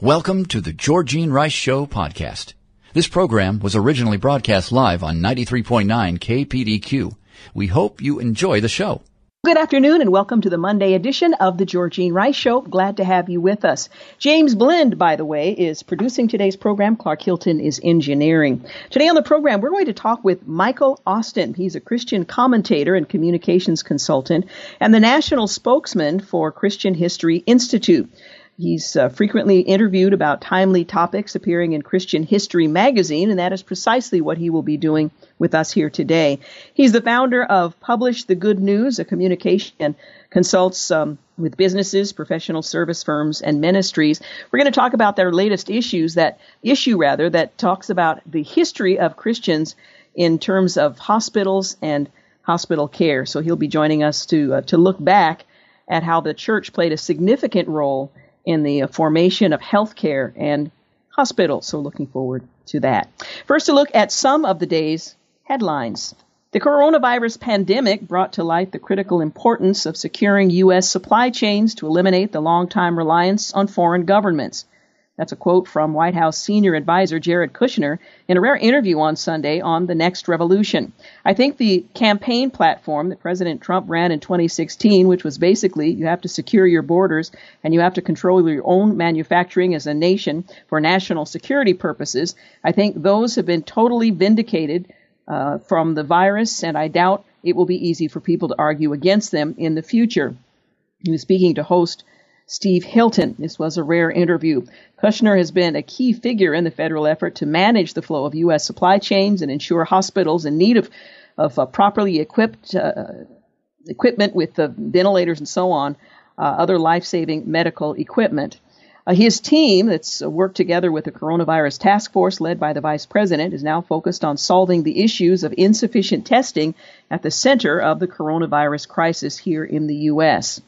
Welcome to the Georgene Rice Show podcast. This program was originally broadcast live on 93.9 KPDQ. We hope you enjoy the show. Good afternoon and welcome to the Monday edition of the Georgene Rice Show. Glad to have you with us. James Blend, by the way, is producing today's program. Clark Hilton is engineering. Today on the program, we're going to talk with Michael Austin. He's a Christian commentator and communications consultant and the national spokesman for Christian History Institute. He's uh, frequently interviewed about timely topics appearing in Christian History magazine, and that is precisely what he will be doing with us here today. He's the founder of Publish the Good News, a communication and consults um, with businesses, professional service firms, and ministries. We're going to talk about their latest issues, that issue rather, that talks about the history of Christians in terms of hospitals and hospital care. So he'll be joining us to uh, to look back at how the church played a significant role in the formation of healthcare and hospitals. So looking forward to that. First, a look at some of the day's headlines. The coronavirus pandemic brought to light the critical importance of securing U.S. supply chains to eliminate the long-time reliance on foreign governments. That's a quote from White House senior advisor Jared Kushner in a rare interview on Sunday on The Next Revolution. I think the campaign platform that President Trump ran in 2016, which was basically you have to secure your borders and you have to control your own manufacturing as a nation for national security purposes, I think those have been totally vindicated uh, from the virus, and I doubt it will be easy for people to argue against them in the future. He was speaking to host Steve Hilton. This was a rare interview. Kushner has been a key figure in the federal effort to manage the flow of U.S. supply chains and ensure hospitals in need of, of uh, properly equipped uh, equipment with the ventilators and so on, uh, other life saving medical equipment. Uh, his team, that's uh, worked together with the coronavirus task force led by the vice president, is now focused on solving the issues of insufficient testing at the center of the coronavirus crisis here in the U.S.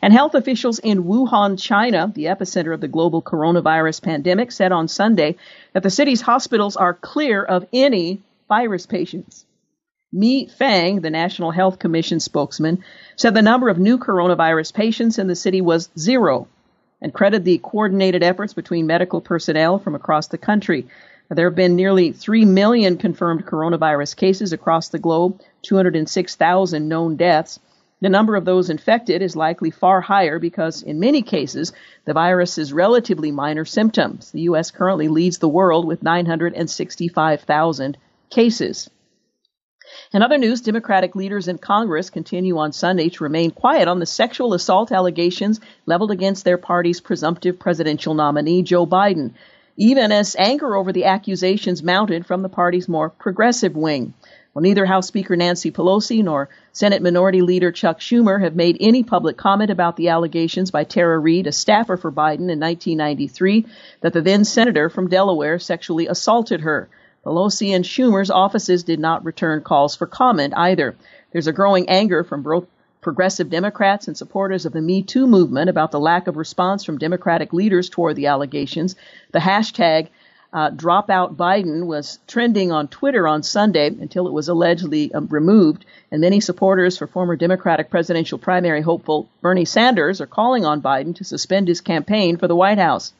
And health officials in Wuhan, China, the epicenter of the global coronavirus pandemic, said on Sunday that the city's hospitals are clear of any virus patients. Mi Feng, the National Health Commission spokesman, said the number of new coronavirus patients in the city was zero and credited the coordinated efforts between medical personnel from across the country. There have been nearly 3 million confirmed coronavirus cases across the globe, 206,000 known deaths. The number of those infected is likely far higher because, in many cases, the virus is relatively minor symptoms. The U.S. currently leads the world with 965,000 cases. In other news, Democratic leaders in Congress continue on Sunday to remain quiet on the sexual assault allegations leveled against their party's presumptive presidential nominee, Joe Biden, even as anger over the accusations mounted from the party's more progressive wing. Well, neither House Speaker Nancy Pelosi nor Senate Minority Leader Chuck Schumer have made any public comment about the allegations by Tara Reade, a staffer for Biden in 1993, that the then senator from Delaware sexually assaulted her. Pelosi and Schumer's offices did not return calls for comment either. There's a growing anger from both progressive Democrats and supporters of the Me Too movement about the lack of response from Democratic leaders toward the allegations. The hashtag uh, dropout Biden was trending on Twitter on Sunday until it was allegedly um, removed, and many supporters for former Democratic presidential primary hopeful Bernie Sanders are calling on Biden to suspend his campaign for the White House.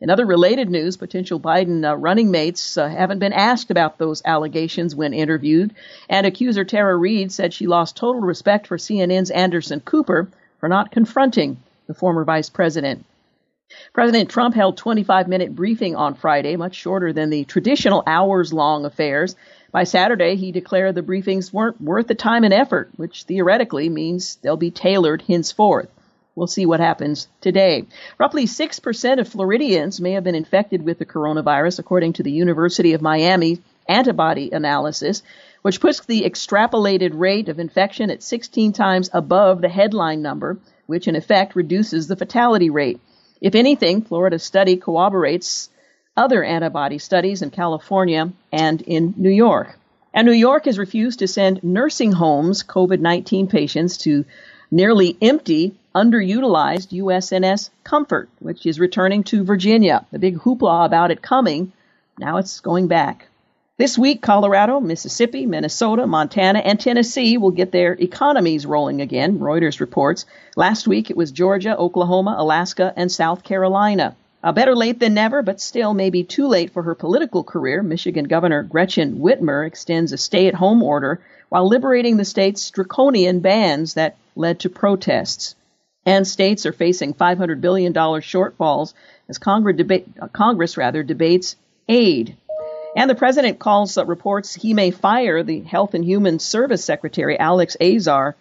In other related news, potential Biden uh, running mates uh, haven't been asked about those allegations when interviewed, and accuser Tara Reade said she lost total respect for CNN's Anderson Cooper for not confronting the former vice president. President Trump held 25 minute briefing on Friday, much shorter than the traditional hours long affairs. By Saturday, he declared the briefings weren't worth the time and effort, which theoretically means they'll be tailored henceforth. We'll see what happens today. Roughly 6% of Floridians may have been infected with the coronavirus, according to the University of Miami antibody analysis, which puts the extrapolated rate of infection at 16 times above the headline number, which in effect reduces the fatality rate. If anything, Florida's study corroborates other antibody studies in California and in New York. And New York has refused to send nursing homes COVID 19 patients to nearly empty, underutilized USNS Comfort, which is returning to Virginia. The big hoopla about it coming, now it's going back. This week, Colorado, Mississippi, Minnesota, Montana, and Tennessee will get their economies rolling again, Reuters reports. Last week, it was Georgia, Oklahoma, Alaska, and South Carolina. Uh, better late than never, but still maybe too late for her political career. Michigan Governor Gretchen Whitmer extends a stay at home order while liberating the state's draconian bans that led to protests. And states are facing $500 billion shortfalls as Congress, deba- uh, Congress rather, debates aid. And the president calls reports he may fire the Health and Human Service Secretary Alex Azar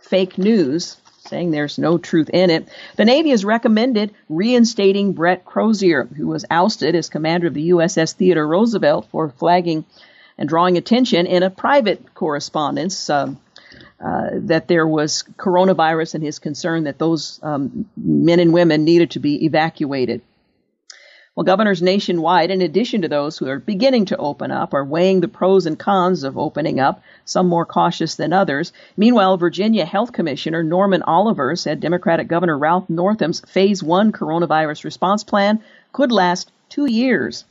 fake news, saying there's no truth in it. The Navy has recommended reinstating Brett Crozier, who was ousted as commander of the USS Theodore Roosevelt for flagging and drawing attention in a private correspondence. Um, uh, that there was coronavirus and his concern that those um, men and women needed to be evacuated. Well, governors nationwide, in addition to those who are beginning to open up, are weighing the pros and cons of opening up, some more cautious than others. Meanwhile, Virginia Health Commissioner Norman Oliver said Democratic Governor Ralph Northam's Phase 1 coronavirus response plan could last two years.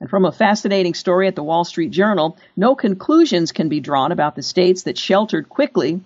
And from a fascinating story at the Wall Street Journal, no conclusions can be drawn about the states that sheltered quickly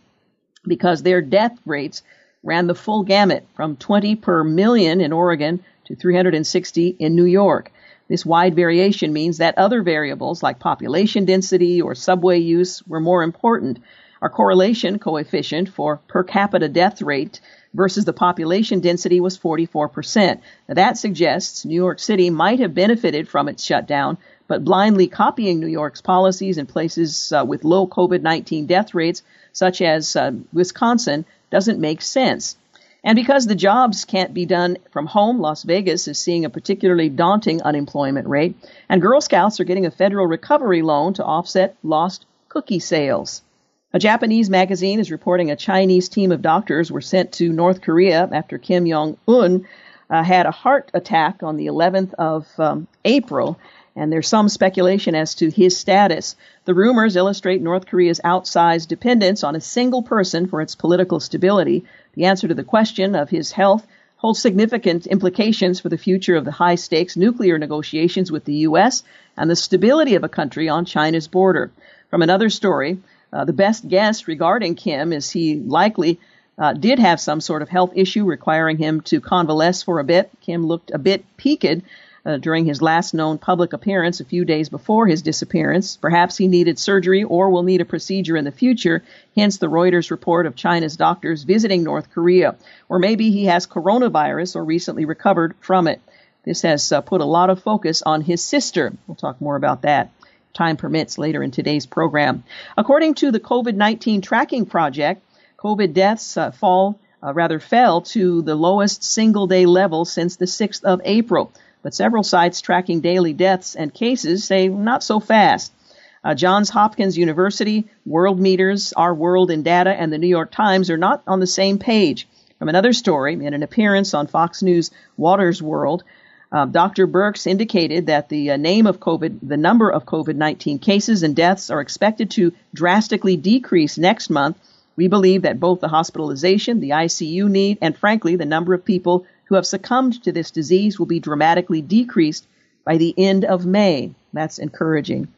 because their death rates ran the full gamut from 20 per million in Oregon to 360 in New York. This wide variation means that other variables like population density or subway use were more important. Our correlation coefficient for per capita death rate versus the population density was 44%. Now that suggests New York City might have benefited from its shutdown, but blindly copying New York's policies in places uh, with low COVID 19 death rates, such as uh, Wisconsin, doesn't make sense. And because the jobs can't be done from home, Las Vegas is seeing a particularly daunting unemployment rate, and Girl Scouts are getting a federal recovery loan to offset lost cookie sales. A Japanese magazine is reporting a Chinese team of doctors were sent to North Korea after Kim Jong un uh, had a heart attack on the 11th of um, April and there's some speculation as to his status. The rumors illustrate North Korea's outsized dependence on a single person for its political stability. The answer to the question of his health holds significant implications for the future of the high stakes nuclear negotiations with the U.S. and the stability of a country on China's border. From another story, uh, the best guess regarding Kim is he likely uh, did have some sort of health issue requiring him to convalesce for a bit. Kim looked a bit peaked uh, during his last known public appearance a few days before his disappearance. Perhaps he needed surgery or will need a procedure in the future, hence the Reuters report of China's doctors visiting North Korea. Or maybe he has coronavirus or recently recovered from it. This has uh, put a lot of focus on his sister. We'll talk more about that time permits later in today's program. According to the COVID 19 tracking project, COVID deaths uh, fall, uh, rather fell to the lowest single day level since the 6th of April but several sites tracking daily deaths and cases say not so fast. Uh, Johns Hopkins University, Worldometers, Our World in Data, and the New York Times are not on the same page. From another story, in an appearance on Fox News Watters' World, uh, Dr. Birx indicated that the uh, name of COVID, the number of COVID-19 cases and deaths are expected to drastically decrease next month. We believe that both the hospitalization, the ICU need, and frankly, the number of people who have succumbed to this disease will be dramatically decreased by the end of May. That's encouraging.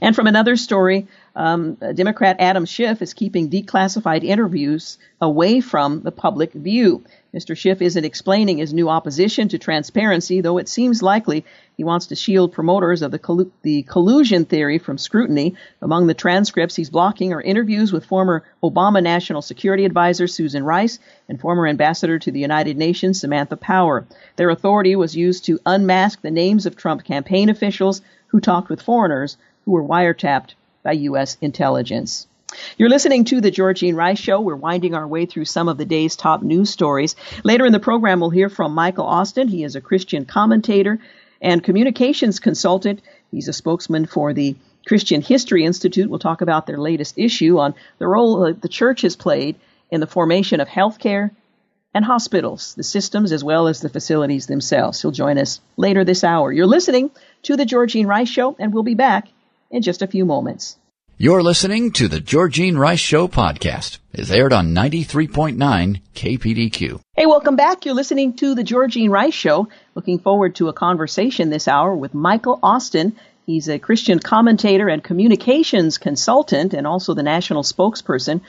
And from another story, um, Democrat Adam Schiff is keeping declassified interviews away from the public view. Mr. Schiff isn't explaining his new opposition to transparency, though it seems likely he wants to shield promoters of the, the collusion theory from scrutiny. Among the transcripts he's blocking are interviews with former Obama National Security Advisor Susan Rice and former Ambassador to the United Nations Samantha Power. Their authority was used to unmask the names of Trump campaign officials who talked with foreigners who were wiretapped by U.S. intelligence. You're listening to the Georgene Rice Show. We're winding our way through some of the day's top news stories. Later in the program, we'll hear from Michael Austin. He is a Christian commentator and communications consultant. He's a spokesman for the Christian History Institute. We'll talk about their latest issue on the role the church has played in the formation of healthcare and hospitals, the systems as well as the facilities themselves. He'll join us later this hour. You're listening to The Georgene Rice Show, and we'll be back in just a few moments. You're listening to the Georgene Rice Show podcast. It's aired on 93.9 KPDQ. Hey, welcome back. You're listening to the Georgene Rice Show. Looking forward to a conversation this hour with Michael Austin. He's a Christian commentator and communications consultant and also the national spokesperson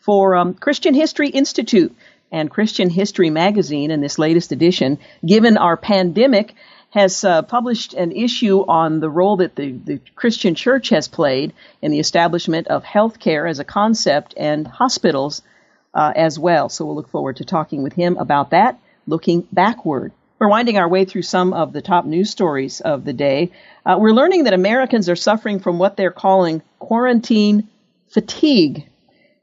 for um, Christian History Institute and Christian History Magazine in this latest edition. Given our pandemic, has uh, published an issue on the role that the, the Christian church has played in the establishment of healthcare as a concept and hospitals uh, as well. So we'll look forward to talking with him about that, looking backward. We're winding our way through some of the top news stories of the day. Uh, we're learning that Americans are suffering from what they're calling quarantine fatigue.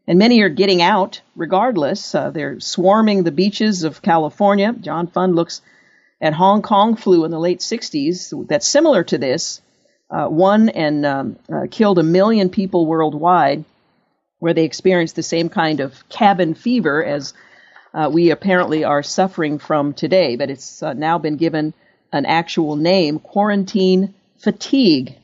And many are getting out regardless. Uh, they're swarming the beaches of California. John Fund looks and Hong Kong flu in the late 60s that's similar to this, uh, won and um, uh, killed a million people worldwide, where they experienced the same kind of cabin fever as uh, we apparently are suffering from today. But it's uh, now been given an actual name quarantine fatigue.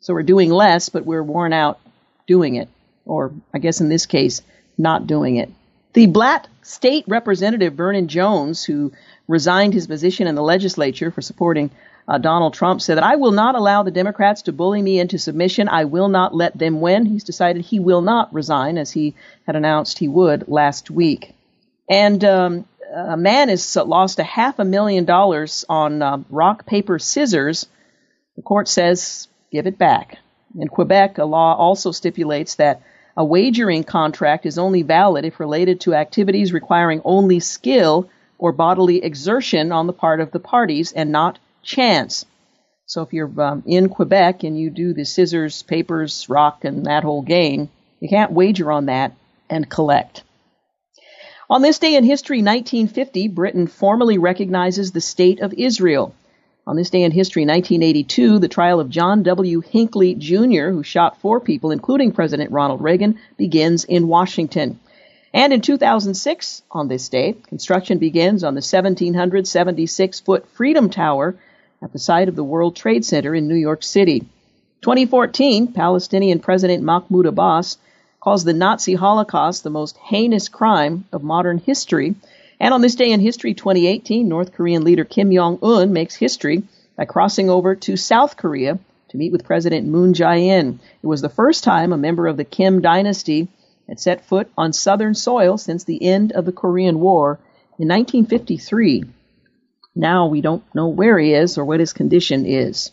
So we're doing less, but we're worn out doing it. Or I guess in this case, not doing it. The Blatt state representative, Vernon Jones, who resigned his position in the legislature for supporting uh, Donald Trump, said that I will not allow the Democrats to bully me into submission. I will not let them win. He's decided he will not resign, as he had announced he would last week. And um, a man has lost a half a million dollars on uh, rock, paper, scissors. The court says give it back. In Quebec, a law also stipulates that a wagering contract is only valid if related to activities requiring only skill or bodily exertion on the part of the parties and not chance. So if you're um, in Quebec and you do the scissors, papers, rock, and that whole game, you can't wager on that and collect. On this day in history, 1950, Britain formally recognizes the State of Israel. On this day in history, 1982, the trial of John W. Hinckley Jr., who shot four people, including President Ronald Reagan, begins in Washington. And in 2006, on this day, construction begins on the 1,776 foot Freedom Tower at the site of the World Trade Center in New York City. 2014, Palestinian President Mahmoud Abbas calls the Nazi Holocaust the most heinous crime of modern history. And on this day in history 2018, North Korean leader Kim Jong un makes history by crossing over to South Korea to meet with President Moon Jae in. It was the first time a member of the Kim dynasty had set foot on southern soil since the end of the Korean War in 1953. Now we don't know where he is or what his condition is.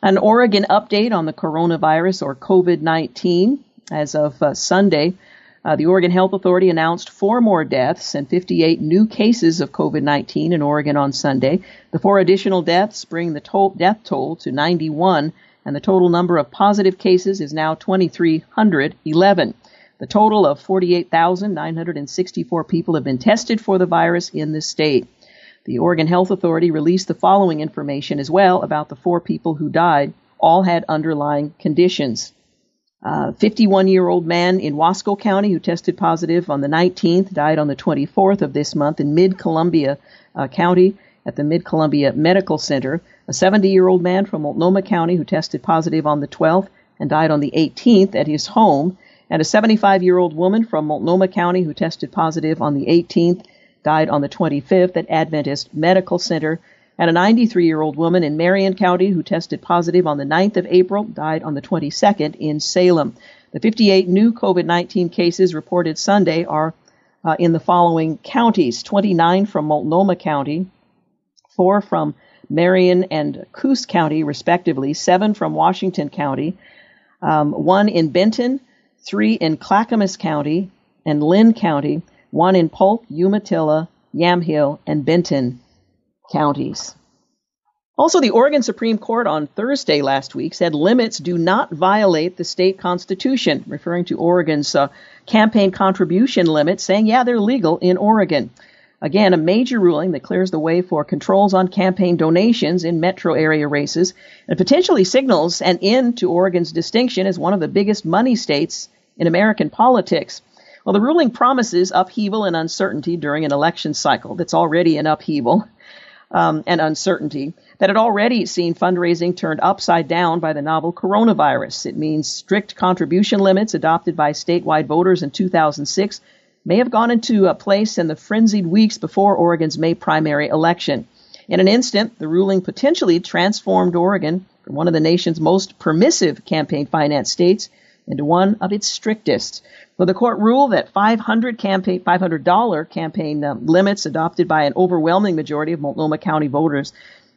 An Oregon update on the coronavirus or COVID 19. As of uh, Sunday, uh, the Oregon Health Authority announced four more deaths and 58 new cases of COVID 19 in Oregon on Sunday. The four additional deaths bring the toll, death toll to 91 and the total number of positive cases is now 2,311. The total of 48,964 people have been tested for the virus in the state. The Oregon Health Authority released the following information as well about the four people who died. All had underlying conditions. A 51 year old man in Wasco County who tested positive on the 19th died on the 24th of this month in Mid Columbia uh, County at the Mid Columbia Medical Center a 70 year old man from Multnomah County who tested positive on the 12th and died on the 18th at his home, and a 75 year old woman from Multnomah County who tested positive on the 18th, died on the 25th at Adventist Medical Center, and a 93 year old woman in Marion County who tested positive on the 9th of April, died on the 22nd in Salem. The 58 new COVID 19 cases reported Sunday are uh, in the following counties 29 from Multnomah County, 4 from Marion and Coos County, respectively, seven from Washington County, um, one in Benton, three in Clackamas County and Linn County, one in Polk, Umatilla, Yamhill, and Benton counties. Also, the Oregon Supreme Court on Thursday last week said limits do not violate the state constitution, referring to Oregon's uh, campaign contribution limits, saying, yeah, they're legal in Oregon. Again, a major ruling that clears the way for controls on campaign donations in metro area races and potentially signals an end to Oregon's distinction as one of the biggest money states in American politics. Well, the ruling promises upheaval and uncertainty during an election cycle that's already in upheaval um, and uncertainty, that had already seen fundraising turned upside down by the novel coronavirus. It means strict contribution limits adopted by statewide voters in 2006 may have gone into a place in the frenzied weeks before Oregon's May primary election. In an instant, the ruling potentially transformed Oregon from one of the nation's most permissive campaign finance states into one of its strictest. Well, the court ruled that 500 campaign, $500 campaign um, limits adopted by an overwhelming majority of Multnomah County voters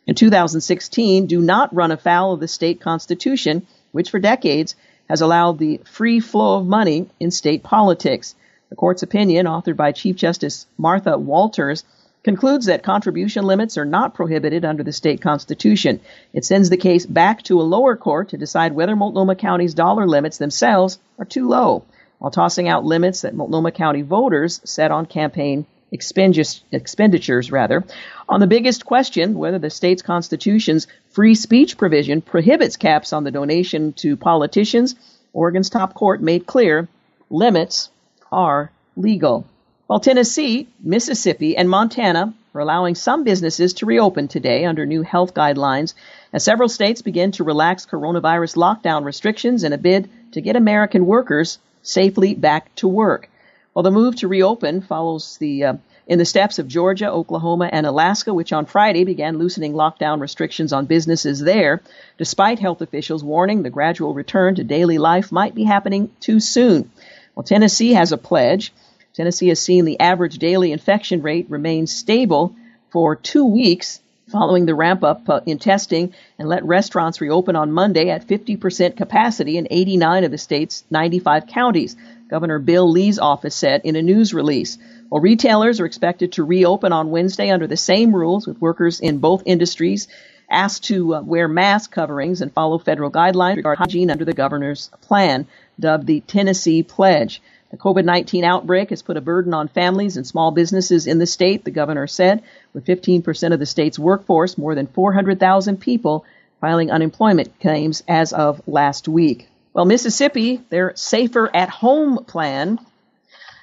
in 2016 do not run afoul of the state constitution, which for decades has allowed the free flow of money in state politics. The court's opinion, authored by Chief Justice Martha Walters, concludes that contribution limits are not prohibited under the state constitution. It sends the case back to a lower court to decide whether Multnomah County's dollar limits themselves are too low, while tossing out limits that Multnomah County voters set on campaign expenditures rather on the biggest question whether the state's constitution's free speech provision prohibits caps on the donation to politicians oregon's top court made clear limits are legal while Tennessee, Mississippi, and Montana are allowing some businesses to reopen today under new health guidelines as several states begin to relax coronavirus lockdown restrictions in a bid to get American workers safely back to work. While the move to reopen follows the uh, in the steps of Georgia, Oklahoma, and Alaska, which on Friday began loosening lockdown restrictions on businesses there, despite health officials warning the gradual return to daily life might be happening too soon. Well, Tennessee has a pledge Tennessee has seen the average daily infection rate remain stable for two weeks following the ramp up uh, in testing and let restaurants reopen on Monday at 50% capacity in 89 of the state's 95 counties, Governor Bill Lee's office said in a news release. While retailers are expected to reopen on Wednesday under the same rules, with workers in both industries asked to uh, wear mask coverings and follow federal guidelines regarding hygiene under the governor's plan, dubbed the Tennessee Pledge. The COVID 19 outbreak has put a burden on families and small businesses in the state, the governor said, with 15% of the state's workforce, more than 400,000 people, filing unemployment claims as of last week. Well, Mississippi, their Safer at Home plan,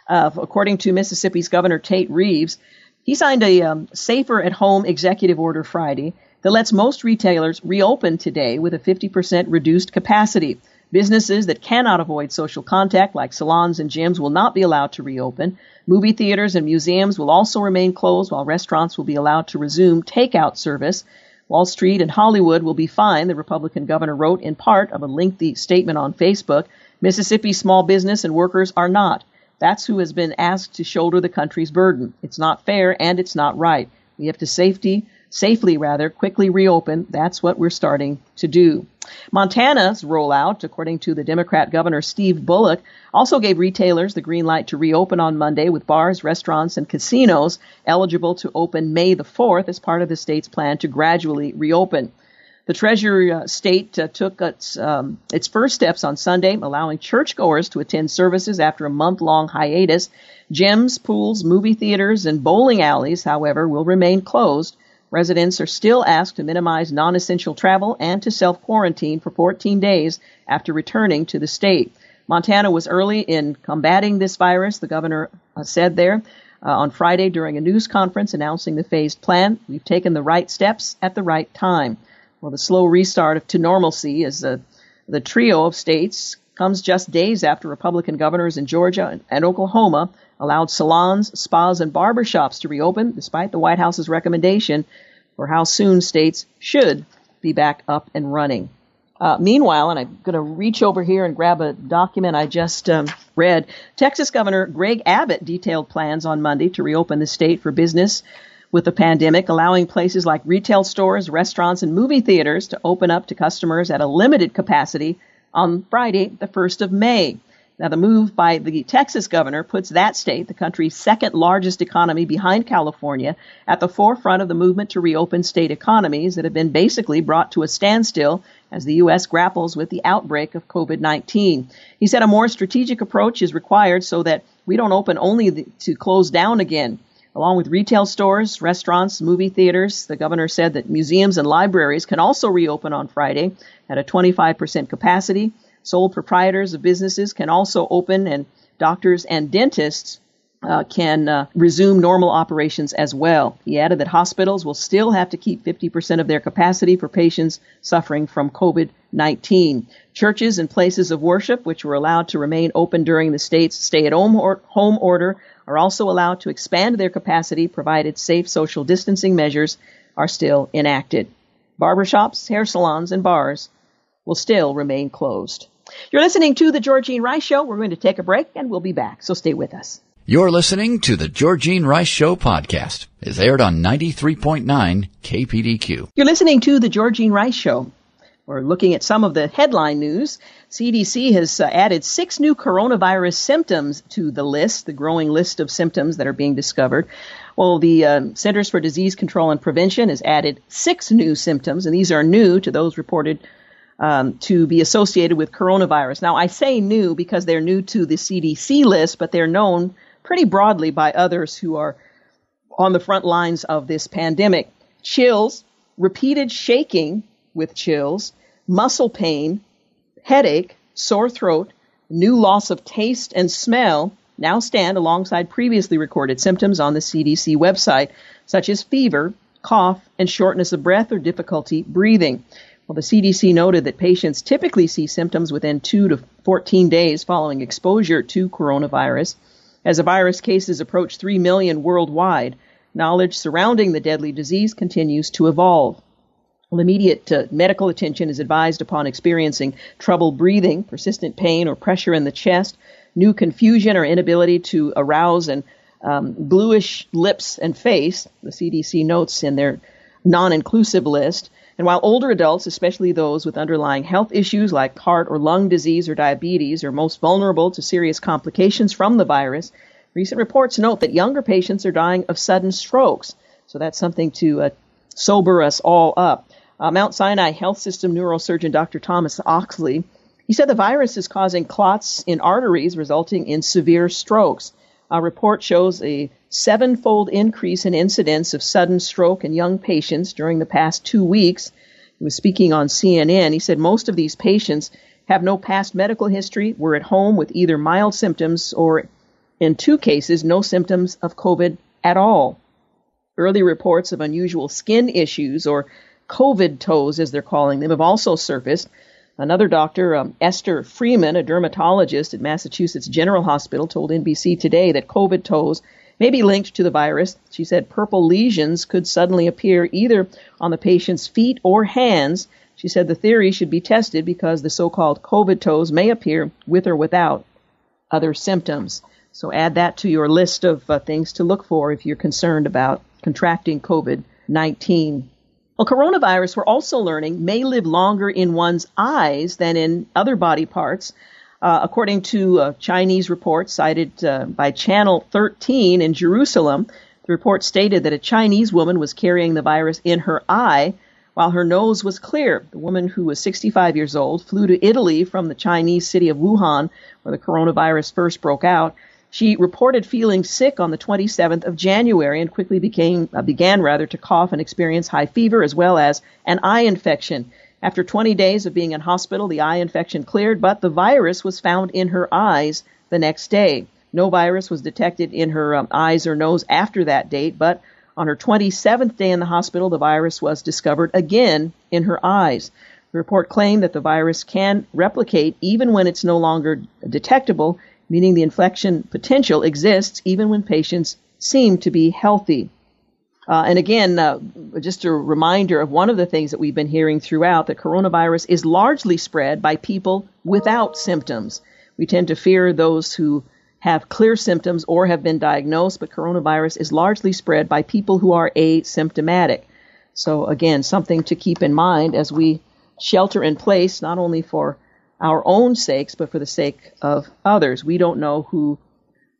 uh, according to Mississippi's Governor Tate Reeves, he signed a um, Safer at Home executive order Friday that lets most retailers reopen today with a 50% reduced capacity. Businesses that cannot avoid social contact, like salons and gyms, will not be allowed to reopen. Movie theaters and museums will also remain closed, while restaurants will be allowed to resume takeout service. Wall Street and Hollywood will be fine, the Republican governor wrote in part of a lengthy statement on Facebook. Mississippi small business and workers are not. That's who has been asked to shoulder the country's burden. It's not fair and it's not right. We have to safety safely rather, quickly reopen. That's what we're starting to do. Montana's rollout, according to the Democrat Governor Steve Bullock, also gave retailers the green light to reopen on Monday with bars, restaurants, and casinos eligible to open May the 4th as part of the state's plan to gradually reopen. The Treasury uh, state uh, took its, um, its first steps on Sunday, allowing churchgoers to attend services after a month long hiatus. Gyms, pools, movie theaters, and bowling alleys, however, will remain closed Residents are still asked to minimize non-essential travel and to self-quarantine for 14 days after returning to the state. Montana was early in combating this virus, the governor uh, said there uh, on Friday during a news conference announcing the phased plan. We've taken the right steps at the right time. Well, the slow restart of, to normalcy the, the trio of states comes just days after Republican governors in Georgia and Oklahoma allowed salons, spas, and barbershops to reopen despite the White House's recommendation for how soon states should be back up and running. Uh, meanwhile, and I'm going to reach over here and grab a document I just um, read. Texas Governor Greg Abbott detailed plans on Monday to reopen the state for business with the pandemic, allowing places like retail stores, restaurants, and movie theaters to open up to customers at a limited capacity on Friday, the 1st of May. Now, the move by the Texas governor puts that state, the country's second largest economy behind California, at the forefront of the movement to reopen state economies that have been basically brought to a standstill as the U.S. grapples with the outbreak of COVID 19. He said a more strategic approach is required so that we don't open only to close down again. Along with retail stores, restaurants, movie theaters, the governor said that museums and libraries can also reopen on Friday at a 25% capacity Sole proprietors of businesses can also open and doctors and dentists uh, can uh, resume normal operations as well. He added that hospitals will still have to keep 50% of their capacity for patients suffering from COVID 19. Churches and places of worship, which were allowed to remain open during the state's stay at home, or- home order, are also allowed to expand their capacity provided safe social distancing measures are still enacted. Barbershops, hair salons, and bars will still remain closed. You're listening to The Georgene Rice Show. We're going to take a break and we'll be back, so stay with us. You're listening to the Georgene Rice Show podcast. It's aired on 93.9 KPDQ. You're listening to the Georgene Rice Show. We're looking at some of the headline news. CDC has uh, added six new coronavirus symptoms to the list, the growing list of symptoms that are being discovered. Well, the uh, Centers for Disease Control and Prevention has added six new symptoms, and these are new to those reported um, to be associated with coronavirus. Now, I say new because they're new to the CDC list, but they're known pretty broadly by others who are on the front lines of this pandemic. Chills, repeated shaking with chills, muscle pain, headache, sore throat, new loss of taste and smell now stand alongside previously recorded symptoms on the CDC website, such as fever, cough, and shortness of breath or difficulty breathing. Well, the CDC noted that patients typically see symptoms within 2 to 14 days following exposure to coronavirus. As the virus cases approach 3 million worldwide, knowledge surrounding the deadly disease continues to evolve. Well, immediate uh, medical attention is advised upon experiencing trouble breathing, persistent pain or pressure in the chest, new confusion or inability to arouse, and um, bluish lips and face, the CDC notes in their non inclusive list. And while older adults, especially those with underlying health issues like heart or lung disease or diabetes, are most vulnerable to serious complications from the virus, recent reports note that younger patients are dying of sudden strokes. So that's something to uh, sober us all up. Uh, Mount Sinai Health System neurosurgeon Dr. Thomas Oxley, he said the virus is causing clots in arteries, resulting in severe strokes. A report shows a sevenfold increase in incidence of sudden stroke in young patients during the past two weeks. He was speaking on CNN. He said most of these patients have no past medical history, were at home with either mild symptoms or, in two cases, no symptoms of COVID at all. Early reports of unusual skin issues or COVID toes, as they're calling them, have also surfaced. Another doctor, um, Esther Freeman, a dermatologist at Massachusetts General Hospital, told NBC today that COVID toes may be linked to the virus. She said purple lesions could suddenly appear either on the patient's feet or hands. She said the theory should be tested because the so called COVID toes may appear with or without other symptoms. So add that to your list of uh, things to look for if you're concerned about contracting COVID 19. Well, coronavirus, we're also learning, may live longer in one's eyes than in other body parts. Uh, according to a Chinese report cited uh, by Channel 13 in Jerusalem, the report stated that a Chinese woman was carrying the virus in her eye while her nose was clear. The woman, who was 65 years old, flew to Italy from the Chinese city of Wuhan, where the coronavirus first broke out. She reported feeling sick on the 27th of January and quickly became uh, began rather to cough and experience high fever as well as an eye infection. After 20 days of being in hospital, the eye infection cleared, but the virus was found in her eyes the next day. No virus was detected in her um, eyes or nose after that date, but on her 27th day in the hospital, the virus was discovered again in her eyes. The report claimed that the virus can replicate even when it's no longer detectable meaning the infection potential exists even when patients seem to be healthy. Uh, and again, uh, just a reminder of one of the things that we've been hearing throughout that coronavirus is largely spread by people without symptoms. We tend to fear those who have clear symptoms or have been diagnosed, but coronavirus is largely spread by people who are asymptomatic. So, again, something to keep in mind as we shelter in place, not only for our own sakes, but for the sake of others. We don't know who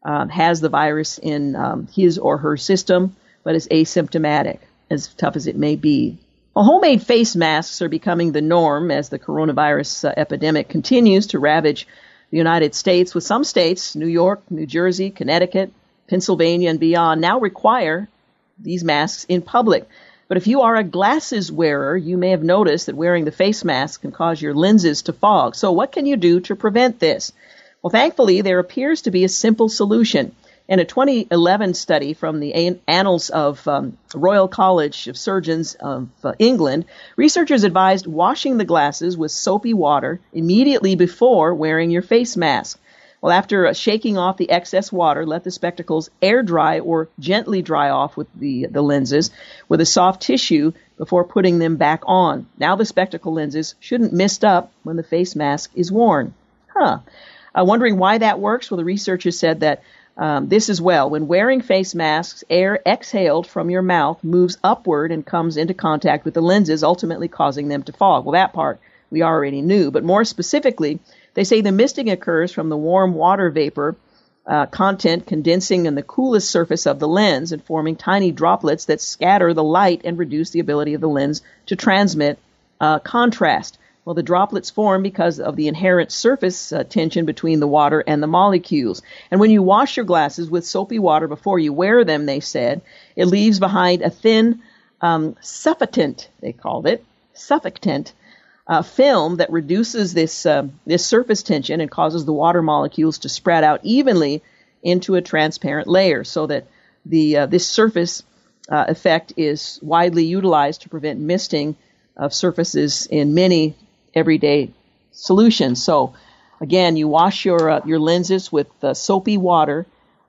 um, has the virus in um, his or her system, but is asymptomatic, as tough as it may be. Well, homemade face masks are becoming the norm as the coronavirus uh, epidemic continues to ravage the United States, with some states, New York, New Jersey, Connecticut, Pennsylvania, and beyond, now require these masks in public. But if you are a glasses wearer, you may have noticed that wearing the face mask can cause your lenses to fog. So what can you do to prevent this? Well, thankfully, there appears to be a simple solution. In a 2011 study from the Annals of um, Royal College of Surgeons of uh, England, researchers advised washing the glasses with soapy water immediately before wearing your face mask. Well, after uh, shaking off the excess water, let the spectacles air dry or gently dry off with the, the lenses with a soft tissue before putting them back on. Now the spectacle lenses shouldn't mist up when the face mask is worn. Huh. Uh, wondering why that works? Well, the researchers said that um, this as well. When wearing face masks, air exhaled from your mouth moves upward and comes into contact with the lenses, ultimately causing them to fog. Well, that part we already knew. But more specifically, they say the misting occurs from the warm water vapor uh, content condensing in the coolest surface of the lens and forming tiny droplets that scatter the light and reduce the ability of the lens to transmit uh, contrast. Well, the droplets form because of the inherent surface uh, tension between the water and the molecules. And when you wash your glasses with soapy water before you wear them, they said, it leaves behind a thin um, suffocant, they called it, suffocant, uh, film that reduces this uh, this surface tension and causes the water molecules to spread out evenly into a transparent layer, so that the uh, this surface uh, effect is widely utilized to prevent misting of surfaces in many everyday solution. So again, you wash your uh, your lenses with uh, soapy water,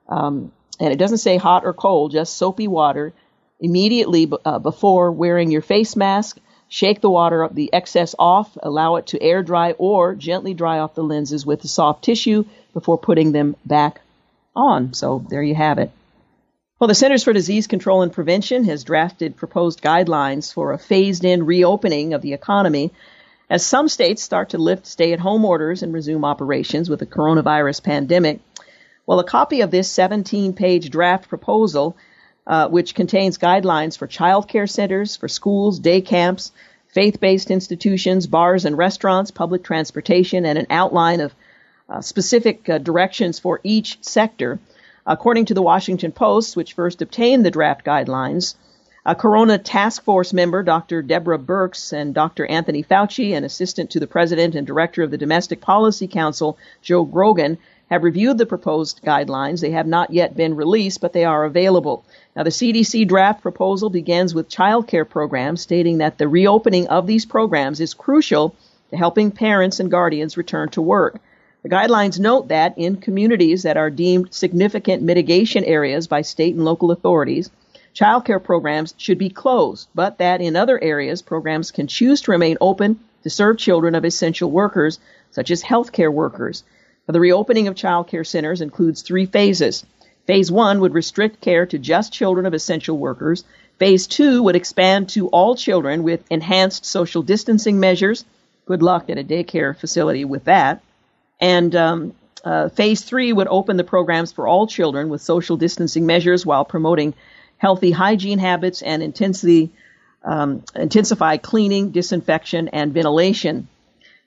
um, and it doesn't say hot or cold, just soapy water immediately b- uh, before wearing your face mask. Shake the water, the excess off, allow it to air dry, or gently dry off the lenses with a soft tissue before putting them back on. So there you have it. Well, the Centers for Disease Control and Prevention has drafted proposed guidelines for a phased in reopening of the economy as some states start to lift stay at home orders and resume operations with the coronavirus pandemic, well, a copy of this 17 page draft proposal, uh, which contains guidelines for child care centers, for schools, day camps, faith based institutions, bars and restaurants, public transportation, and an outline of uh, specific uh, directions for each sector. According to the Washington Post, which first obtained the draft guidelines, a Corona Task Force member, Dr. Deborah Birx, and Dr. Anthony Fauci, an assistant to the president and director of the Domestic Policy Council, Joe Grogan, have reviewed the proposed guidelines. They have not yet been released, but they are available. Now, the CDC draft proposal begins with child care programs, stating that the reopening of these programs is crucial to helping parents and guardians return to work. The guidelines note that in communities that are deemed significant mitigation areas by state and local authorities, childcare programs should be closed, but that in other areas, programs can choose to remain open to serve children of essential workers, such as healthcare workers. The reopening of childcare centers includes three phases. Phase one would restrict care to just children of essential workers. Phase two would expand to all children with enhanced social distancing measures. Good luck at a daycare facility with that. And um, uh, phase three would open the programs for all children with social distancing measures while promoting healthy hygiene habits, and intensity, um, intensify cleaning, disinfection, and ventilation.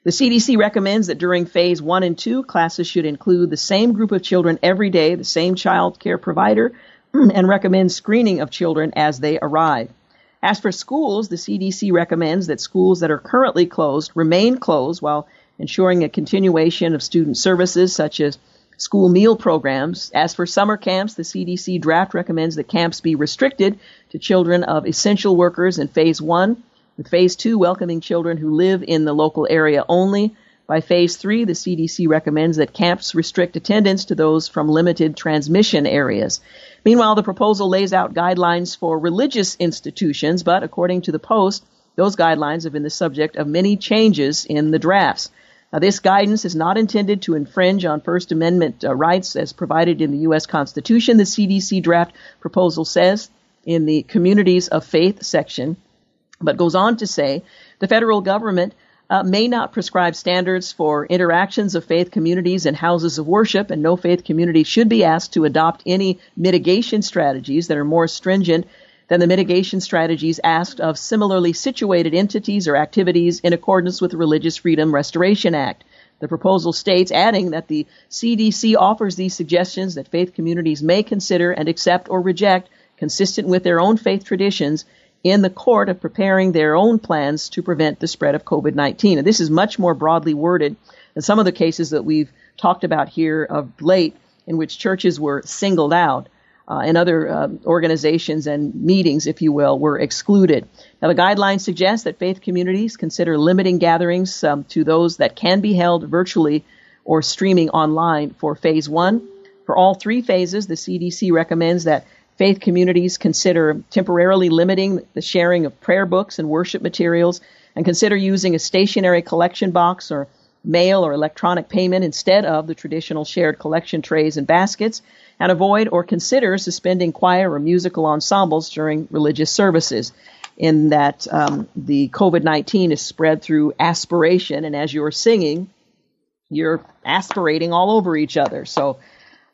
The CDC recommends that during phase one and two, classes should include the same group of children every day, the same child care provider, and recommends screening of children as they arrive. As for schools, the CDC recommends that schools that are currently closed remain closed while ensuring a continuation of student services such as school meal programs. As for summer camps, the CDC draft recommends that camps be restricted to children of essential workers in phase one, with phase two welcoming children who live in the local area only. By phase three, the CDC recommends that camps restrict attendance to those from limited transmission areas. Meanwhile, the proposal lays out guidelines for religious institutions, but according to the Post, those guidelines have been the subject of many changes in the drafts. Now, this guidance is not intended to infringe on First Amendment uh, rights as provided in the U.S. Constitution, the CDC draft proposal says in the Communities of Faith section, but goes on to say the federal government uh, may not prescribe standards for interactions of faith communities and houses of worship, and no faith community should be asked to adopt any mitigation strategies that are more stringent than the mitigation strategies asked of similarly situated entities or activities in accordance with the Religious Freedom Restoration Act. The proposal states, adding that the CDC offers these suggestions that faith communities may consider and accept or reject consistent with their own faith traditions in the court of preparing their own plans to prevent the spread of COVID-19. And this is much more broadly worded than some of the cases that we've talked about here of late, in which churches were singled out. Uh, and other uh, organizations and meetings, if you will, were excluded. Now, the guidelines suggest that faith communities consider limiting gatherings um, to those that can be held virtually or streaming online for phase one. For all three phases, the CDC recommends that faith communities consider temporarily limiting the sharing of prayer books and worship materials and consider using a stationary collection box or mail or electronic payment instead of the traditional shared collection trays and baskets, and avoid or consider suspending choir or musical ensembles during religious services. In that um, the COVID 19 is spread through aspiration, and as you're singing, you're aspirating all over each other. So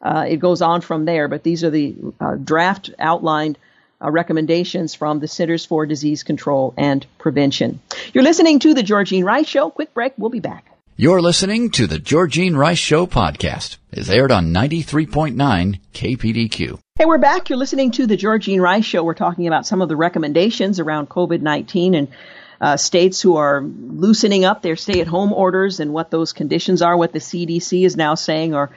uh, it goes on from there, but these are the uh, draft outlined uh, recommendations from the Centers for Disease Control and Prevention. You're listening to the Georgene Rice Show. Quick break. We'll be back. You're listening to the Georgene Rice Show podcast. It's aired on 93.9 KPDQ. Hey, we're back. You're listening to the Georgene Rice Show. We're talking about some of the recommendations around COVID-19 and uh, states who are loosening up their stay-at-home orders and what those conditions are, what the CDC is now saying or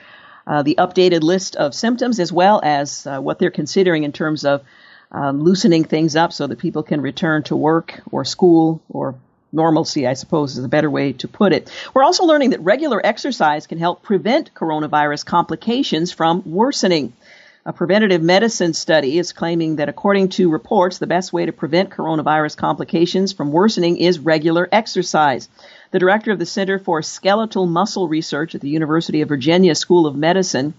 uh, the updated list of symptoms, as well as uh, what they're considering in terms of um, loosening things up so that people can return to work or school or normalcy, I suppose is a better way to put it. We're also learning that regular exercise can help prevent coronavirus complications from worsening. A preventative medicine study is claiming that according to reports, the best way to prevent coronavirus complications from worsening is regular exercise. The director of the Center for Skeletal Muscle Research at the University of Virginia School of Medicine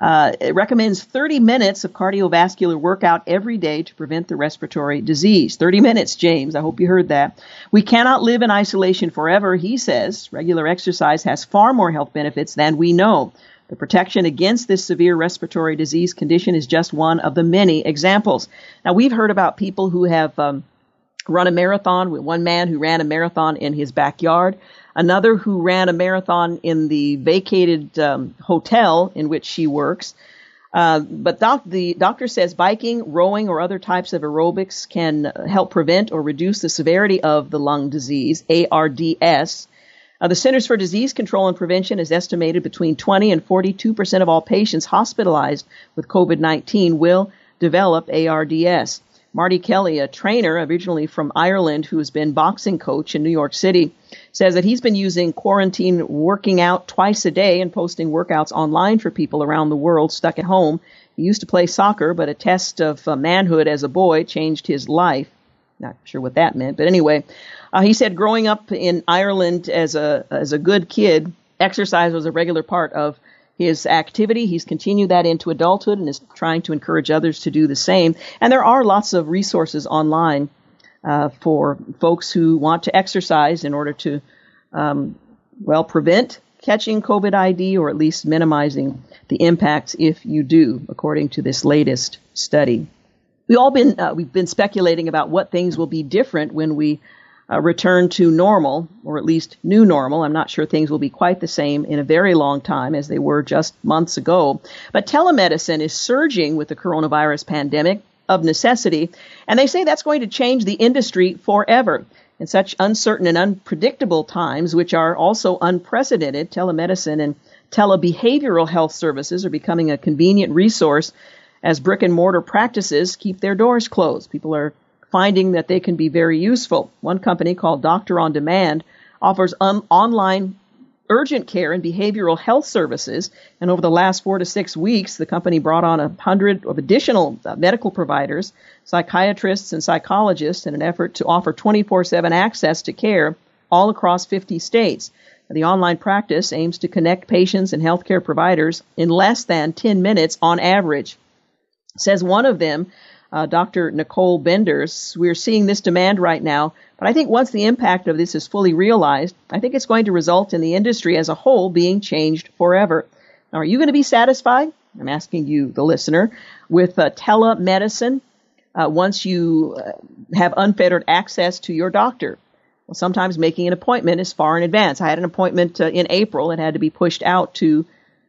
uh, it recommends 30 minutes of cardiovascular workout every day to prevent the respiratory disease. 30 minutes, James. I hope you heard that. We cannot live in isolation forever, he says. Regular exercise has far more health benefits than we know. The protection against this severe respiratory disease condition is just one of the many examples. Now, we've heard about people who have um, run a marathon. One man who ran a marathon in his backyard another who ran a marathon in the vacated um, hotel in which she works. Uh, but doc, the doctor says biking, rowing, or other types of aerobics can help prevent or reduce the severity of the lung disease, ARDS. Uh, the Centers for Disease Control and Prevention has estimated between 20 and 42 percent of all patients hospitalized with COVID-19 will develop ARDS. Marty Kelly, a trainer originally from Ireland who has been boxing coach in New York City, says that he's been using quarantine working out twice a day and posting workouts online for people around the world stuck at home. He used to play soccer, but a test of uh, manhood as a boy changed his life. Not sure what that meant, but anyway, uh, he said growing up in Ireland as a as a good kid, exercise was a regular part of his activity. He's continued that into adulthood and is trying to encourage others to do the same. And there are lots of resources online uh, for folks who want to exercise in order to, um, well, prevent catching COVID ID or at least minimizing the impacts if you do, according to this latest study. We all been uh, we've been speculating about what things will be different when we uh, return to normal, or at least new normal. I'm not sure things will be quite the same in a very long time as they were just months ago. But telemedicine is surging with the coronavirus pandemic of necessity, and they say that's going to change the industry forever. In such uncertain and unpredictable times, which are also unprecedented, telemedicine and telebehavioral health services are becoming a convenient resource as brick and mortar practices keep their doors closed. People are finding that they can be very useful. One company called Doctor on Demand offers um, online urgent care and behavioral health services. And over the last four to six weeks, the company brought on a hundred of additional uh, medical providers, psychiatrists, and psychologists in an effort to offer 24 7 access to care all across 50 states. The online practice aims to connect patients and healthcare providers in less than 10 minutes on average. Says one of them uh, Dr. Nicole Benders. We're seeing this demand right now, but I think once the impact of this is fully realized, I think it's going to result in the industry as a whole being changed forever. Now, are you going to be satisfied? I'm asking you, the listener, with uh, telemedicine uh, once you uh, have unfettered access to your doctor. Well, sometimes making an appointment is far in advance. I had an appointment uh, in April and had to be pushed out to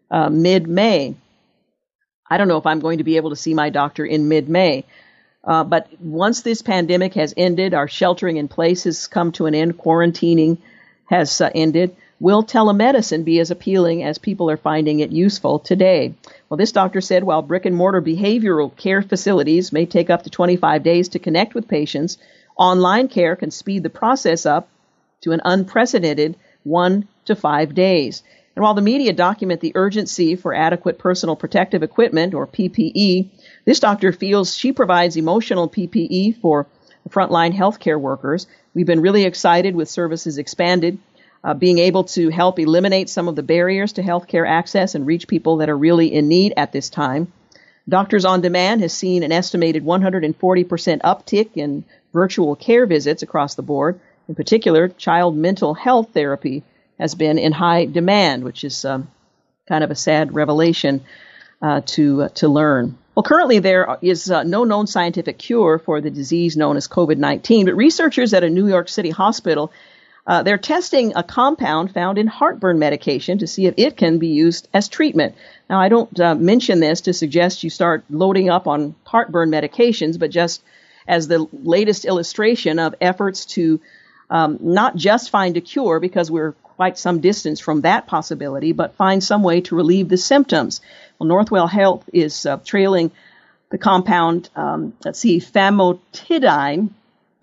uh, mid-May. I don't know if I'm going to be able to see my doctor in mid May. Uh, but once this pandemic has ended, our sheltering in place has come to an end, quarantining has uh, ended. Will telemedicine be as appealing as people are finding it useful today? Well, this doctor said while brick and mortar behavioral care facilities may take up to 25 days to connect with patients, online care can speed the process up to an unprecedented one to five days. And while the media document the urgency for adequate personal protective equipment, or PPE, this doctor feels she provides emotional PPE for frontline healthcare workers. We've been really excited with services expanded uh, being able to help eliminate some of the barriers to healthcare access and reach people that are really in need at this time. Doctors on Demand has seen an estimated 140% uptick in virtual care visits across the board. In particular, child mental health therapy has been in high demand, which is um, kind of a sad revelation uh, to uh, to learn. Well, currently there is uh, no known scientific cure for the disease known as COVID-19, but researchers at a New York City hospital uh, they're testing a compound found in heartburn medication to see if it can be used as treatment. Now, I don't uh, mention this to suggest you start loading up on heartburn medications, but just as the latest illustration of efforts to um, not just find a cure, because we're quite some distance from that possibility, but find some way to relieve the symptoms. Well, Northwell Health is uh, trailing the compound, um, let's see, famotidine,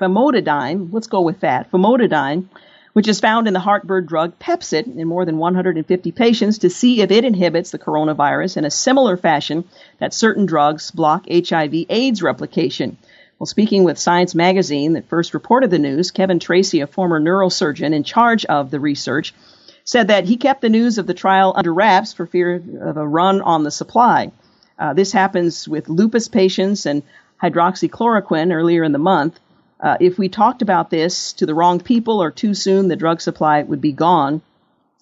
famotidine, let's go with that, famotidine, which is found in the heartburn drug Pepcid in more than 150 patients to see if it inhibits the coronavirus in a similar fashion that certain drugs block HIV AIDS replication. Well, speaking with Science Magazine that first reported the news, Kevin Tracey, a former neurosurgeon in charge of the research, said that he kept the news of the trial under wraps for fear of a run on the supply. Uh, this happens with lupus patients and hydroxychloroquine earlier in the month. Uh, if we talked about this to the wrong people or too soon, the drug supply would be gone.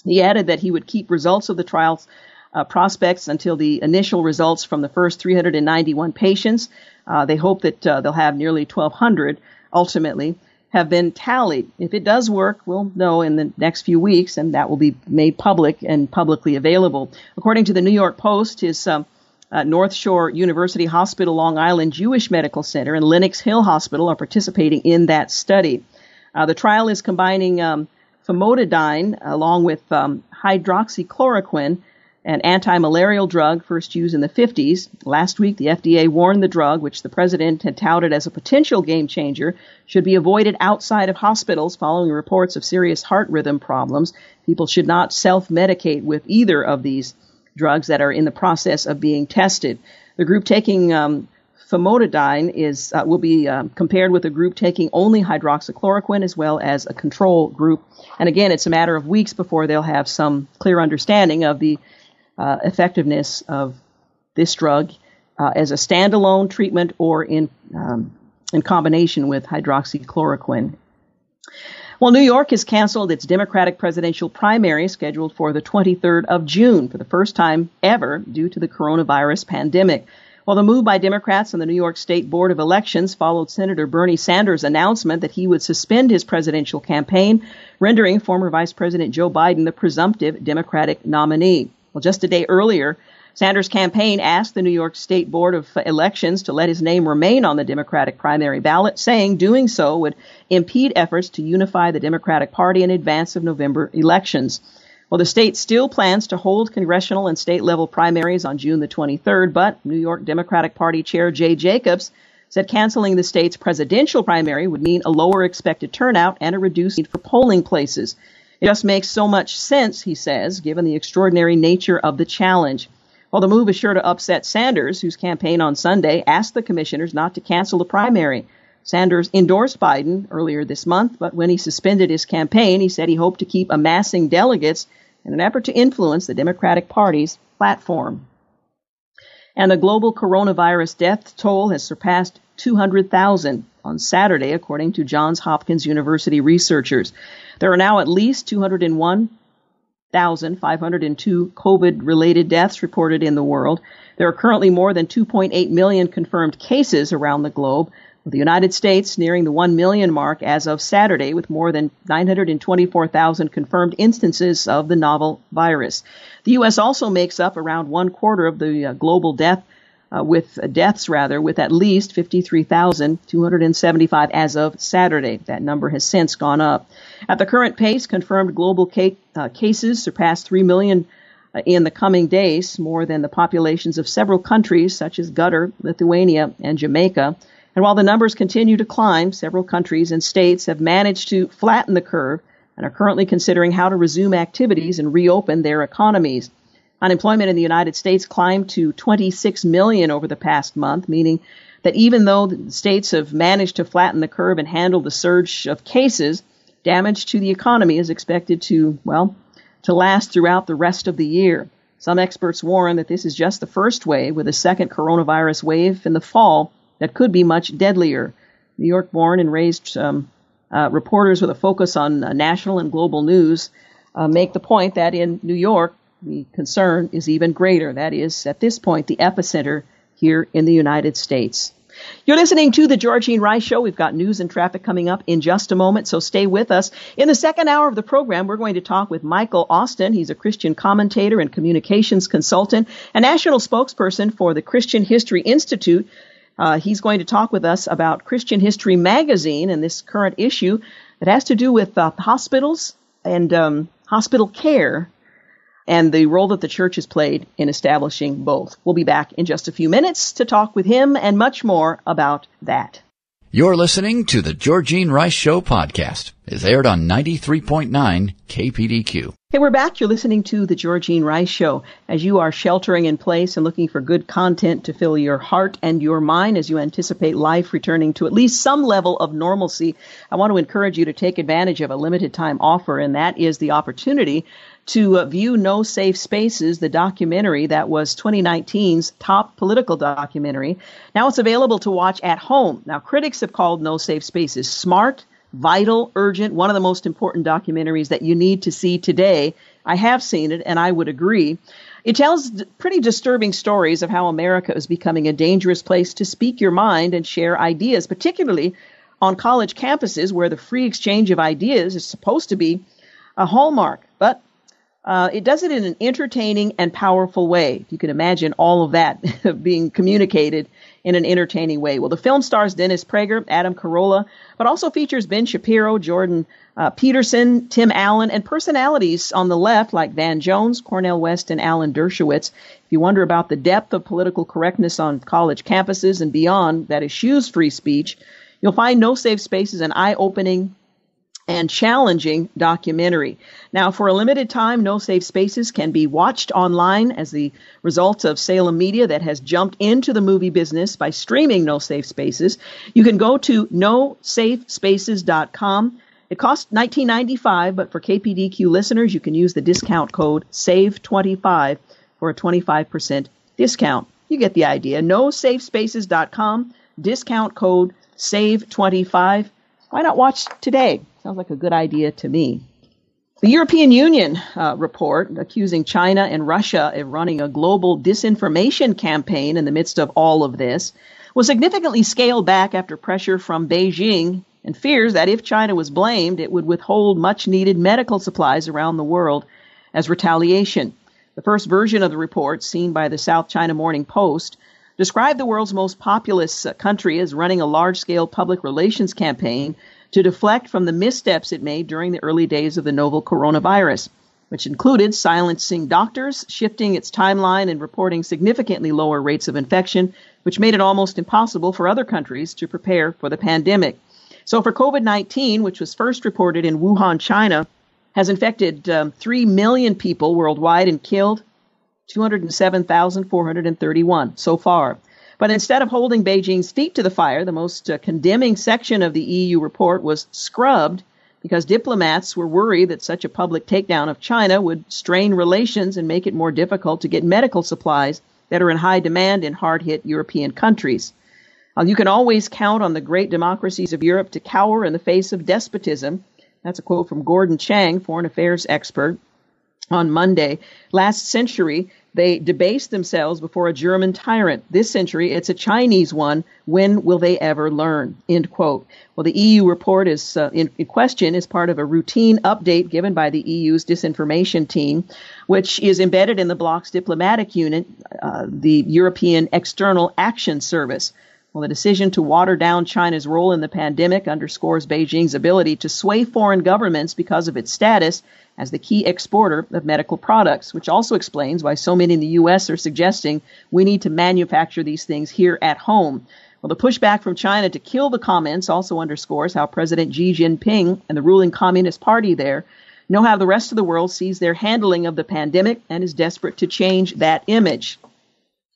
He added that he would keep results of the trials uh, prospects until the initial results from the first 391 patients. Uh, they hope that uh, they'll have nearly 1,200 ultimately have been tallied. If it does work, we'll know in the next few weeks, and that will be made public and publicly available. According to the New York Post, his um, uh, North Shore University Hospital, Long Island Jewish Medical Center, and Lenox Hill Hospital are participating in that study. Uh, the trial is combining um, famotidine along with um, hydroxychloroquine, an anti-malarial drug first used in the 50s. Last week, the FDA warned the drug, which the president had touted as a potential game changer, should be avoided outside of hospitals following reports of serious heart rhythm problems. People should not self-medicate with either of these drugs that are in the process of being tested. The group taking um, famotidine is uh, will be uh, compared with a group taking only hydroxychloroquine as well as a control group. And again, it's a matter of weeks before they'll have some clear understanding of the uh, effectiveness of this drug uh, as a standalone treatment or in um, in combination with hydroxychloroquine. Well, New York has canceled its Democratic presidential primary scheduled for the 23rd of June for the first time ever due to the coronavirus pandemic. While the move by Democrats and the New York State Board of Elections followed Senator Bernie Sanders' announcement that he would suspend his presidential campaign, rendering former Vice President Joe Biden the presumptive Democratic nominee. Well, just a day earlier, Sanders' campaign asked the New York State Board of Elections to let his name remain on the Democratic primary ballot, saying doing so would impede efforts to unify the Democratic Party in advance of November elections. Well, the state still plans to hold congressional and state level primaries on June the 23rd, but New York Democratic Party Chair Jay Jacobs said canceling the state's presidential primary would mean a lower expected turnout and a reduced need for polling places. It just makes so much sense, he says, given the extraordinary nature of the challenge. While the move is sure to upset Sanders, whose campaign on Sunday asked the commissioners not to cancel the primary. Sanders endorsed Biden earlier this month, but when he suspended his campaign, he said he hoped to keep amassing delegates in an effort to influence the Democratic Party's platform. And the global coronavirus death toll has surpassed 200,000 on Saturday, according to Johns Hopkins University researchers. There are now at least 201 1,502 COVID related deaths reported in the world. There are currently more than 2.8 million confirmed cases around the globe, with the United States nearing the 1 million mark as of Saturday, with more than 924,000 confirmed instances of the novel virus. The U.S. also makes up around one quarter of the uh, global death uh, with deaths rather, with at least 53,275 as of Saturday. That number has since gone up. At the current pace, confirmed global uh, cases surpass 3 million uh, in the coming days, more than the populations of several countries such as Qatar, Lithuania, and Jamaica. And while the numbers continue to climb, several countries and states have managed to flatten the curve and are currently considering how to resume activities and reopen their economies. Unemployment in the United States climbed to 26 million over the past month, meaning that even though the states have managed to flatten the curve and handle the surge of cases, damage to the economy is expected to, well, to last throughout the rest of the year. Some experts warn that this is just the first wave, with a second coronavirus wave in the fall that could be much deadlier. New York born and raised um, uh, reporters with a focus on uh, national and global news uh, make the point that in New York, the concern is even greater. That is, at this point, the epicenter here in the United States. You're listening to the Georgene Rice Show. We've got news and traffic coming up in just a moment, so stay with us. In the second hour of the program, we're going to talk with Michael Austin. He's a Christian commentator and communications consultant, a national spokesperson for the Christian History Institute. Uh, he's going to talk with us about Christian History Magazine and this current issue that has to do with uh, hospitals and um, hospital care and the role that the church has played in establishing both. We'll be back in just a few minutes to talk with him and much more about that. You're listening to the Georgene Rice Show podcast. It's aired on 93.9 KPDQ. Hey, we're back. You're listening to the Georgene Rice Show. As you are sheltering in place and looking for good content to fill your heart and your mind as you anticipate life returning to at least some level of normalcy, I want to encourage you to take advantage of a limited time offer, and that is the opportunity to uh, view No Safe Spaces, the documentary that was 2019's top political documentary. Now it's available to watch at home. Now, critics have called No Safe Spaces smart, vital, urgent, one of the most important documentaries that you need to see today. I have seen it, and I would agree. It tells pretty disturbing stories of how America is becoming a dangerous place to speak your mind and share ideas, particularly on college campuses where the free exchange of ideas is supposed to be a hallmark. Uh, it does it in an entertaining and powerful way. You can imagine all of that being communicated in an entertaining way. Well, the film stars Dennis Prager, Adam Carolla, but also features Ben Shapiro, Jordan uh, Peterson, Tim Allen, and personalities on the left like Van Jones, Cornel West, and Alan Dershowitz. If you wonder about the depth of political correctness on college campuses and beyond that eschews free speech, you'll find No Safe Spaces an eye-opening and challenging documentary. Now, for a limited time, No Safe Spaces can be watched online as the result of Salem Media that has jumped into the movie business by streaming No Safe Spaces. You can go to nosafespaces.com. It costs $19.95, but for KPDQ listeners, you can use the discount code SAVE25 for a 25% discount. You get the idea. NoSafeSpaces.com, discount code SAVE25. Why not watch today? Sounds like a good idea to me. The European Union uh, report accusing China and Russia of running a global disinformation campaign in the midst of all of this was significantly scaled back after pressure from Beijing and fears that if China was blamed, it would withhold much needed medical supplies around the world as retaliation. The first version of the report, seen by the South China Morning Post, described the world's most populous uh, country as running a large scale public relations campaign to deflect from the missteps it made during the early days of the novel coronavirus, which included silencing doctors, shifting its timeline, and reporting significantly lower rates of infection, which made it almost impossible for other countries to prepare for the pandemic. So, for COVID 19, which was first reported in Wuhan, China, has infected um, 3 million people worldwide and killed 207,431 so far. But instead of holding Beijing's feet to the fire, the most uh, condemning section of the EU report was scrubbed because diplomats were worried that such a public takedown of China would strain relations and make it more difficult to get medical supplies that are in high demand in hard hit European countries. Uh, you can always count on the great democracies of Europe to cower in the face of despotism. That's a quote from Gordon Chang, foreign affairs expert. on Monday. Last century, they debased themselves before a German tyrant. This century, it's a Chinese one. When will they ever learn? End quote. Well, the EU report is uh, in, in, question is part of a routine update given by the EU's disinformation team, which is embedded in the bloc's diplomatic unit, uh, the European External Action Service. Well, the decision to water down China's role in the pandemic underscores Beijing's ability to sway foreign governments because of its status as the key exporter of medical products, which also explains why so many in the U.S. are suggesting we need to manufacture these things here at home. Well, the pushback from China to kill the comments also underscores how President Xi Jinping and the ruling Communist Party there know how the rest of the world sees their handling of the pandemic and is desperate to change that image.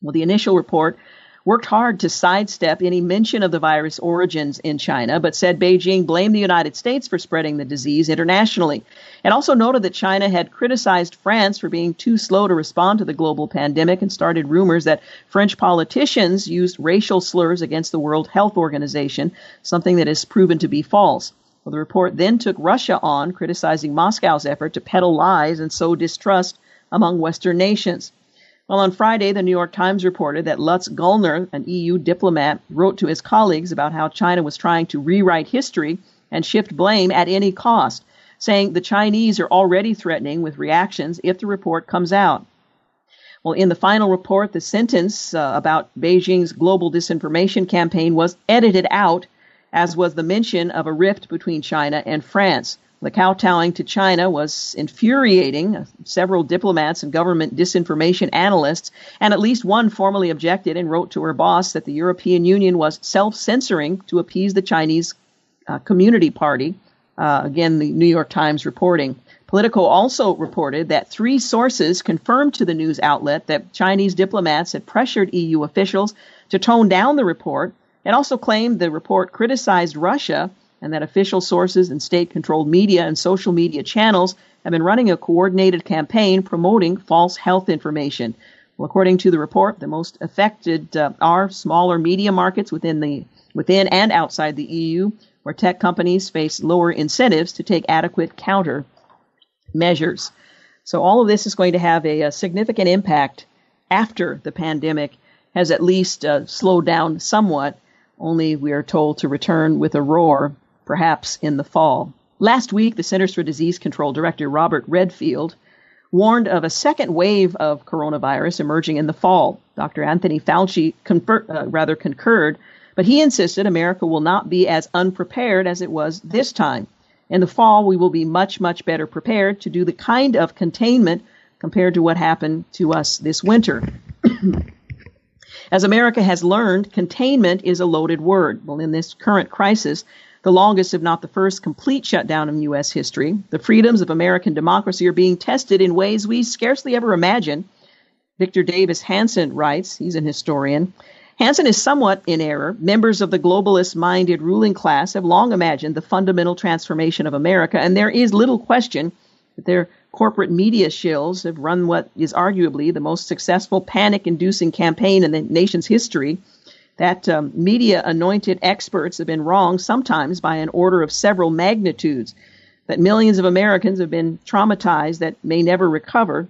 Well, the initial report worked hard to sidestep any mention of the virus origins in China, but said Beijing blamed the United States for spreading the disease internationally. It also noted that China had criticized France for being too slow to respond to the global pandemic and started rumors that French politicians used racial slurs against the World Health Organization, something that has proven to be false. Well, the report then took Russia on, criticizing Moscow's effort to peddle lies and sow distrust among Western nations. Well, on Friday, the New York Times reported that Lutz Gullner, an EU diplomat, wrote to his colleagues about how China was trying to rewrite history and shift blame at any cost, saying the Chinese are already threatening with reactions if the report comes out. Well, in the final report, the sentence uh, about Beijing's global disinformation campaign was edited out, as was the mention of a rift between China and France. The kowtowing to China was infuriating. Several diplomats and government disinformation analysts, and at least one formally objected and wrote to her boss that the European Union was self censoring to appease the Chinese uh, Community Party. Uh, again, the New York Times reporting. Politico also reported that three sources confirmed to the news outlet that Chinese diplomats had pressured EU officials to tone down the report. It also claimed the report criticized Russia and that official sources and state controlled media and social media channels have been running a coordinated campaign promoting false health information. Well, according to the report, the most affected uh, are smaller media markets within the within and outside the EU, where tech companies face lower incentives to take adequate counter measures. So all of this is going to have a, a significant impact after the pandemic has at least uh, slowed down somewhat. Only we are told to return with a roar perhaps in the fall. Last week, the Centers for Disease Control Director Robert Redfield warned of a second wave of coronavirus emerging in the fall. Dr. Anthony Fauci confer- uh, rather concurred, but he insisted America will not be as unprepared as it was this time. In the fall, we will be much, much better prepared to do the kind of containment compared to what happened to us this winter. As America has learned, containment is a loaded word. Well, in this current crisis, the longest, if not the first, complete shutdown in U.S. history. The freedoms of American democracy are being tested in ways we scarcely ever imagine. Victor Davis Hanson writes, he's an historian. Hanson is somewhat in error. Members of the globalist minded ruling class have long imagined the fundamental transformation of America, and there is little question that their corporate media shills have run what is arguably the most successful panic inducing campaign in the nation's history that um, media anointed experts have been wrong sometimes by an order of several magnitudes, that millions of Americans have been traumatized that may never recover.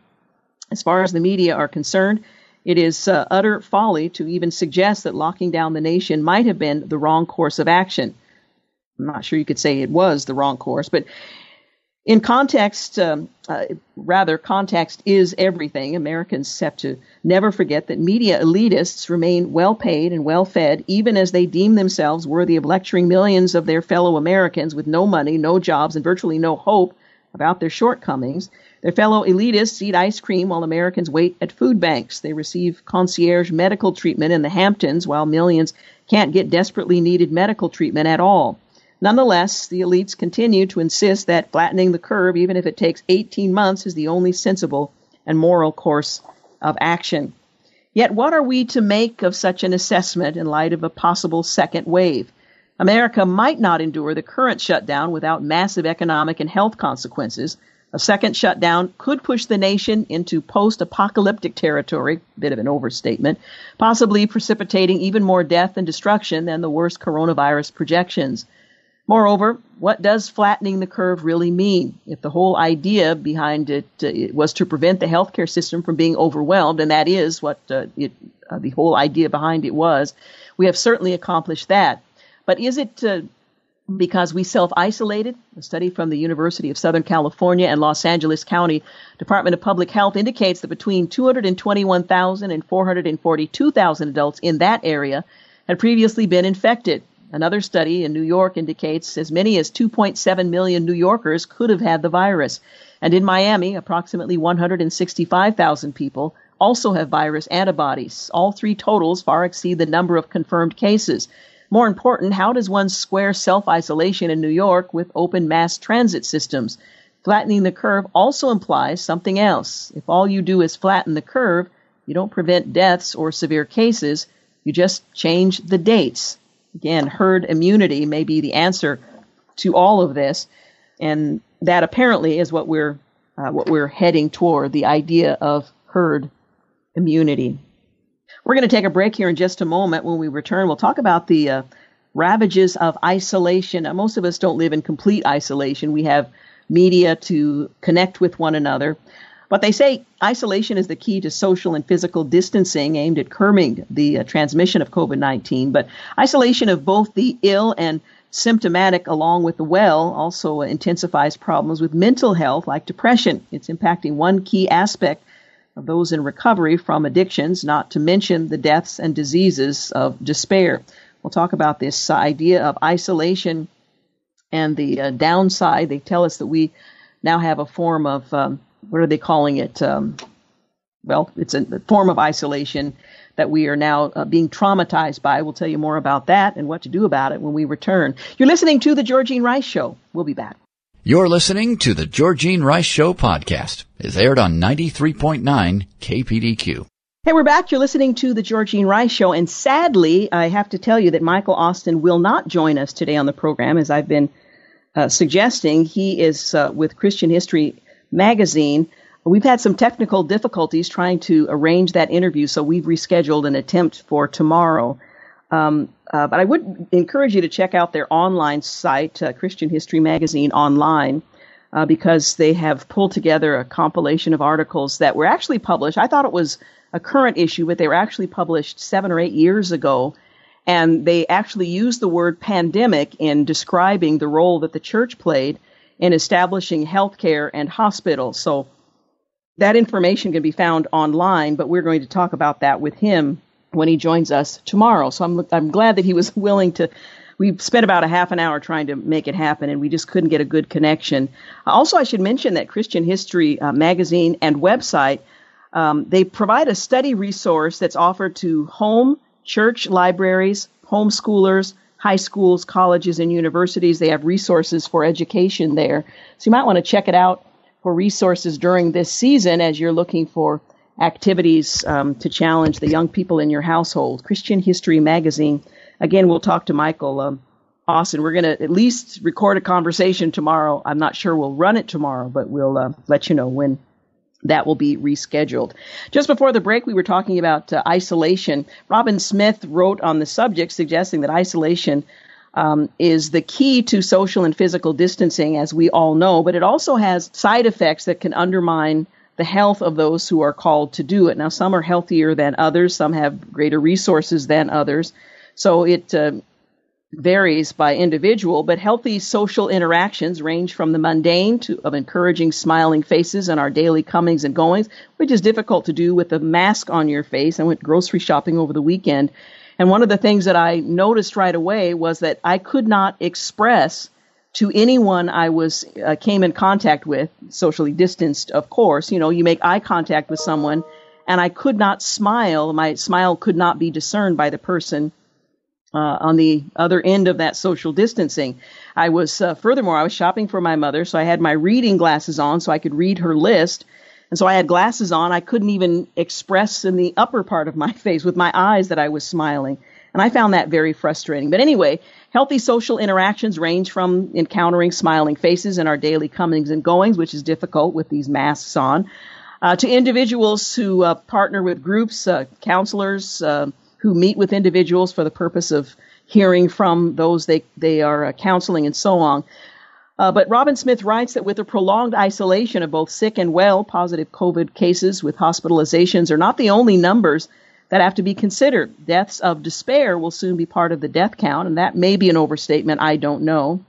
As far as the media are concerned, it is uh, utter folly to even suggest that locking down the nation might have been the wrong course of action. I'm not sure you could say it was the wrong course, but in context, um, uh, rather, context is everything. Americans have to never forget that media elitists remain well paid and well fed, even as they deem themselves worthy of lecturing millions of their fellow Americans with no money, no jobs, and virtually no hope about their shortcomings. Their fellow elitists eat ice cream while Americans wait at food banks. They receive concierge medical treatment in the Hamptons while millions can't get desperately needed medical treatment at all. Nonetheless, the elites continue to insist that flattening the curve, even if it takes 18 months, is the only sensible and moral course of action. Yet, what are we to make of such an assessment in light of a possible second wave? America might not endure the current shutdown without massive economic and health consequences. A second shutdown could push the nation into post apocalyptic territory, bit of an overstatement, possibly precipitating even more death and destruction than the worst coronavirus projections. Moreover, what does flattening the curve really mean? If the whole idea behind it, uh, was to prevent the healthcare system from being overwhelmed, and that is what uh, it, uh, the whole idea behind it was, we have certainly accomplished that. But is it uh, because we self isolated? A study from the University of Southern California and Los Angeles County Department of Public Health indicates that between 221,000 and 442,000 adults in that area had previously been infected. Another study in New York indicates as many as 2.7 million New Yorkers could have had the virus. And in Miami, approximately 165,000 people also have virus antibodies. All three totals far exceed the number of confirmed cases. More important, how does one square self isolation in New York with open mass transit systems? Flattening the curve also implies something else. If all you do is flatten the curve, you don't prevent deaths or severe cases, you just change the dates. Again, herd immunity may be the answer to all of this, and that apparently is what we're uh, what we're heading toward the idea of herd immunity. We're going to take a break here in just a moment. When we return, we'll talk about the uh, ravages of isolation. Now, most of us don't live in complete isolation. We have media to connect with one another. But they say isolation is the key to social and physical distancing aimed at curbing the uh, transmission of COVID 19. But isolation of both the ill and symptomatic, along with the well, also intensifies problems with mental health like depression. It's impacting one key aspect of those in recovery from addictions, not to mention the deaths and diseases of despair. We'll talk about this idea of isolation and the uh, downside. They tell us that we now have a form of um, what are they calling it? Um, well, it's a form of isolation that we are now uh, being traumatized by. We'll tell you more about that and what to do about it when we return. You're listening to The Georgene Rice Show. We'll be back. You're listening to The Georgene Rice Show podcast. It's aired on 93.9 KPDQ. Hey, we're back. You're listening to The Georgine Rice Show. And sadly, I have to tell you that Michael Austin will not join us today on the program, as I've been uh, suggesting. He is uh, with Christian History magazine. We've had some technical difficulties trying to arrange that interview, so we've rescheduled an attempt for tomorrow. Um, uh, but I would encourage you to check out their online site, uh, Christian History Magazine Online, uh, because they have pulled together a compilation of articles that were actually published. I thought it was a current issue, but they were actually published seven or eight years ago. And they actually used the word pandemic in describing the role that the church played in establishing healthcare and hospitals. So that information can be found online, but we're going to talk about that with him when he joins us tomorrow. So I'm I'm glad that he was willing to. We spent about a half an hour trying to make it happen, and we just couldn't get a good connection. Also, I should mention that Christian History uh, magazine and website um, they provide a study resource that's offered to home, church, libraries, homeschoolers, high schools, colleges, and universities. They have resources for education there. So you might want to check it out for resources during this season as you're looking for activities um, to challenge the young people in your household. Christian History Magazine. Again, we'll talk to Michael um, Austin. We're going to at least record a conversation tomorrow. I'm not sure we'll run it tomorrow, but we'll uh, let you know when that will be rescheduled. Just before the break, we were talking about uh, isolation. Robin Smith wrote on the subject, suggesting that isolation um, is the key to social and physical distancing, as we all know, but it also has side effects that can undermine the health of those who are called to do it. Now, some are healthier than others, some have greater resources than others. So it uh, varies by individual, but healthy social interactions range from the mundane to of encouraging smiling faces in our daily comings and goings, which is difficult to do with a mask on your face. I went grocery shopping over the weekend, and one of the things that I noticed right away was that I could not express to anyone I was uh, came in contact with, socially distanced, of course. You know, you make eye contact with someone, and I could not smile. My smile could not be discerned by the person uh, on the other end of that social distancing. I was, uh, furthermore, I was shopping for my mother, so I had my reading glasses on so I could read her list. And so I had glasses on. I couldn't even express in the upper part of my face with my eyes that I was smiling. And I found that very frustrating. But anyway, healthy social interactions range from encountering smiling faces in our daily comings and goings, which is difficult with these masks on, uh, to individuals who uh, partner with groups, uh, counselors, uh, who meet with individuals for the purpose of hearing from those they, they are uh, counseling and so on. Uh, but Robin Smith writes that with the prolonged isolation of both sick and well, positive COVID cases with hospitalizations are not the only numbers that have to be considered. Deaths of despair will soon be part of the death count, and that may be an overstatement. I don't know.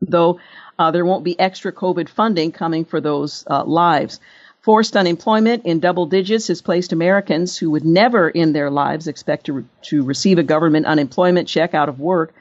Though uh, there won't be extra COVID funding coming for those uh, lives. Forced unemployment in double digits has placed Americans who would never in their lives expect to, re- to receive a government unemployment check out of work.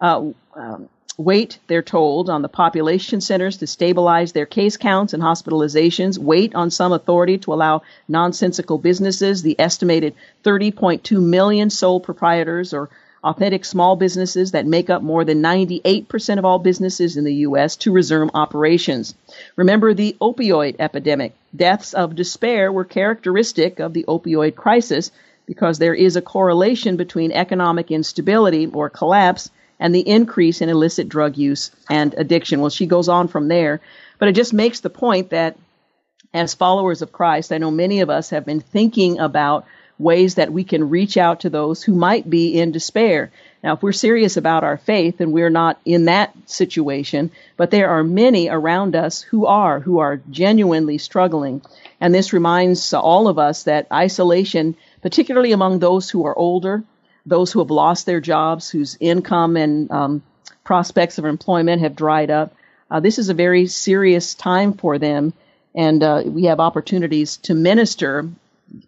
Uh, um, wait, they're told, on the population centers to stabilize their case counts and hospitalizations, wait on some authority to allow nonsensical businesses, the estimated 30.2 million sole proprietors or authentic small businesses that make up more than 98% of all businesses in the U.S. to resume operations. Remember the opioid epidemic. Deaths of despair were characteristic of the opioid crisis because there is a correlation between economic instability or collapse and the increase in illicit drug use and addiction. Well, she goes on from there, but it just makes the point that as followers of Christ, I know many of us have been thinking about ways that we can reach out to those who might be in despair. Now, if we're serious about our faith and we're not in that situation, but there are many around us who are, who are genuinely struggling. And this reminds all of us that isolation, particularly among those who are older, those who have lost their jobs, whose income and um, prospects of employment have dried up. Uh, this is a very serious time for them, and uh, we have opportunities to minister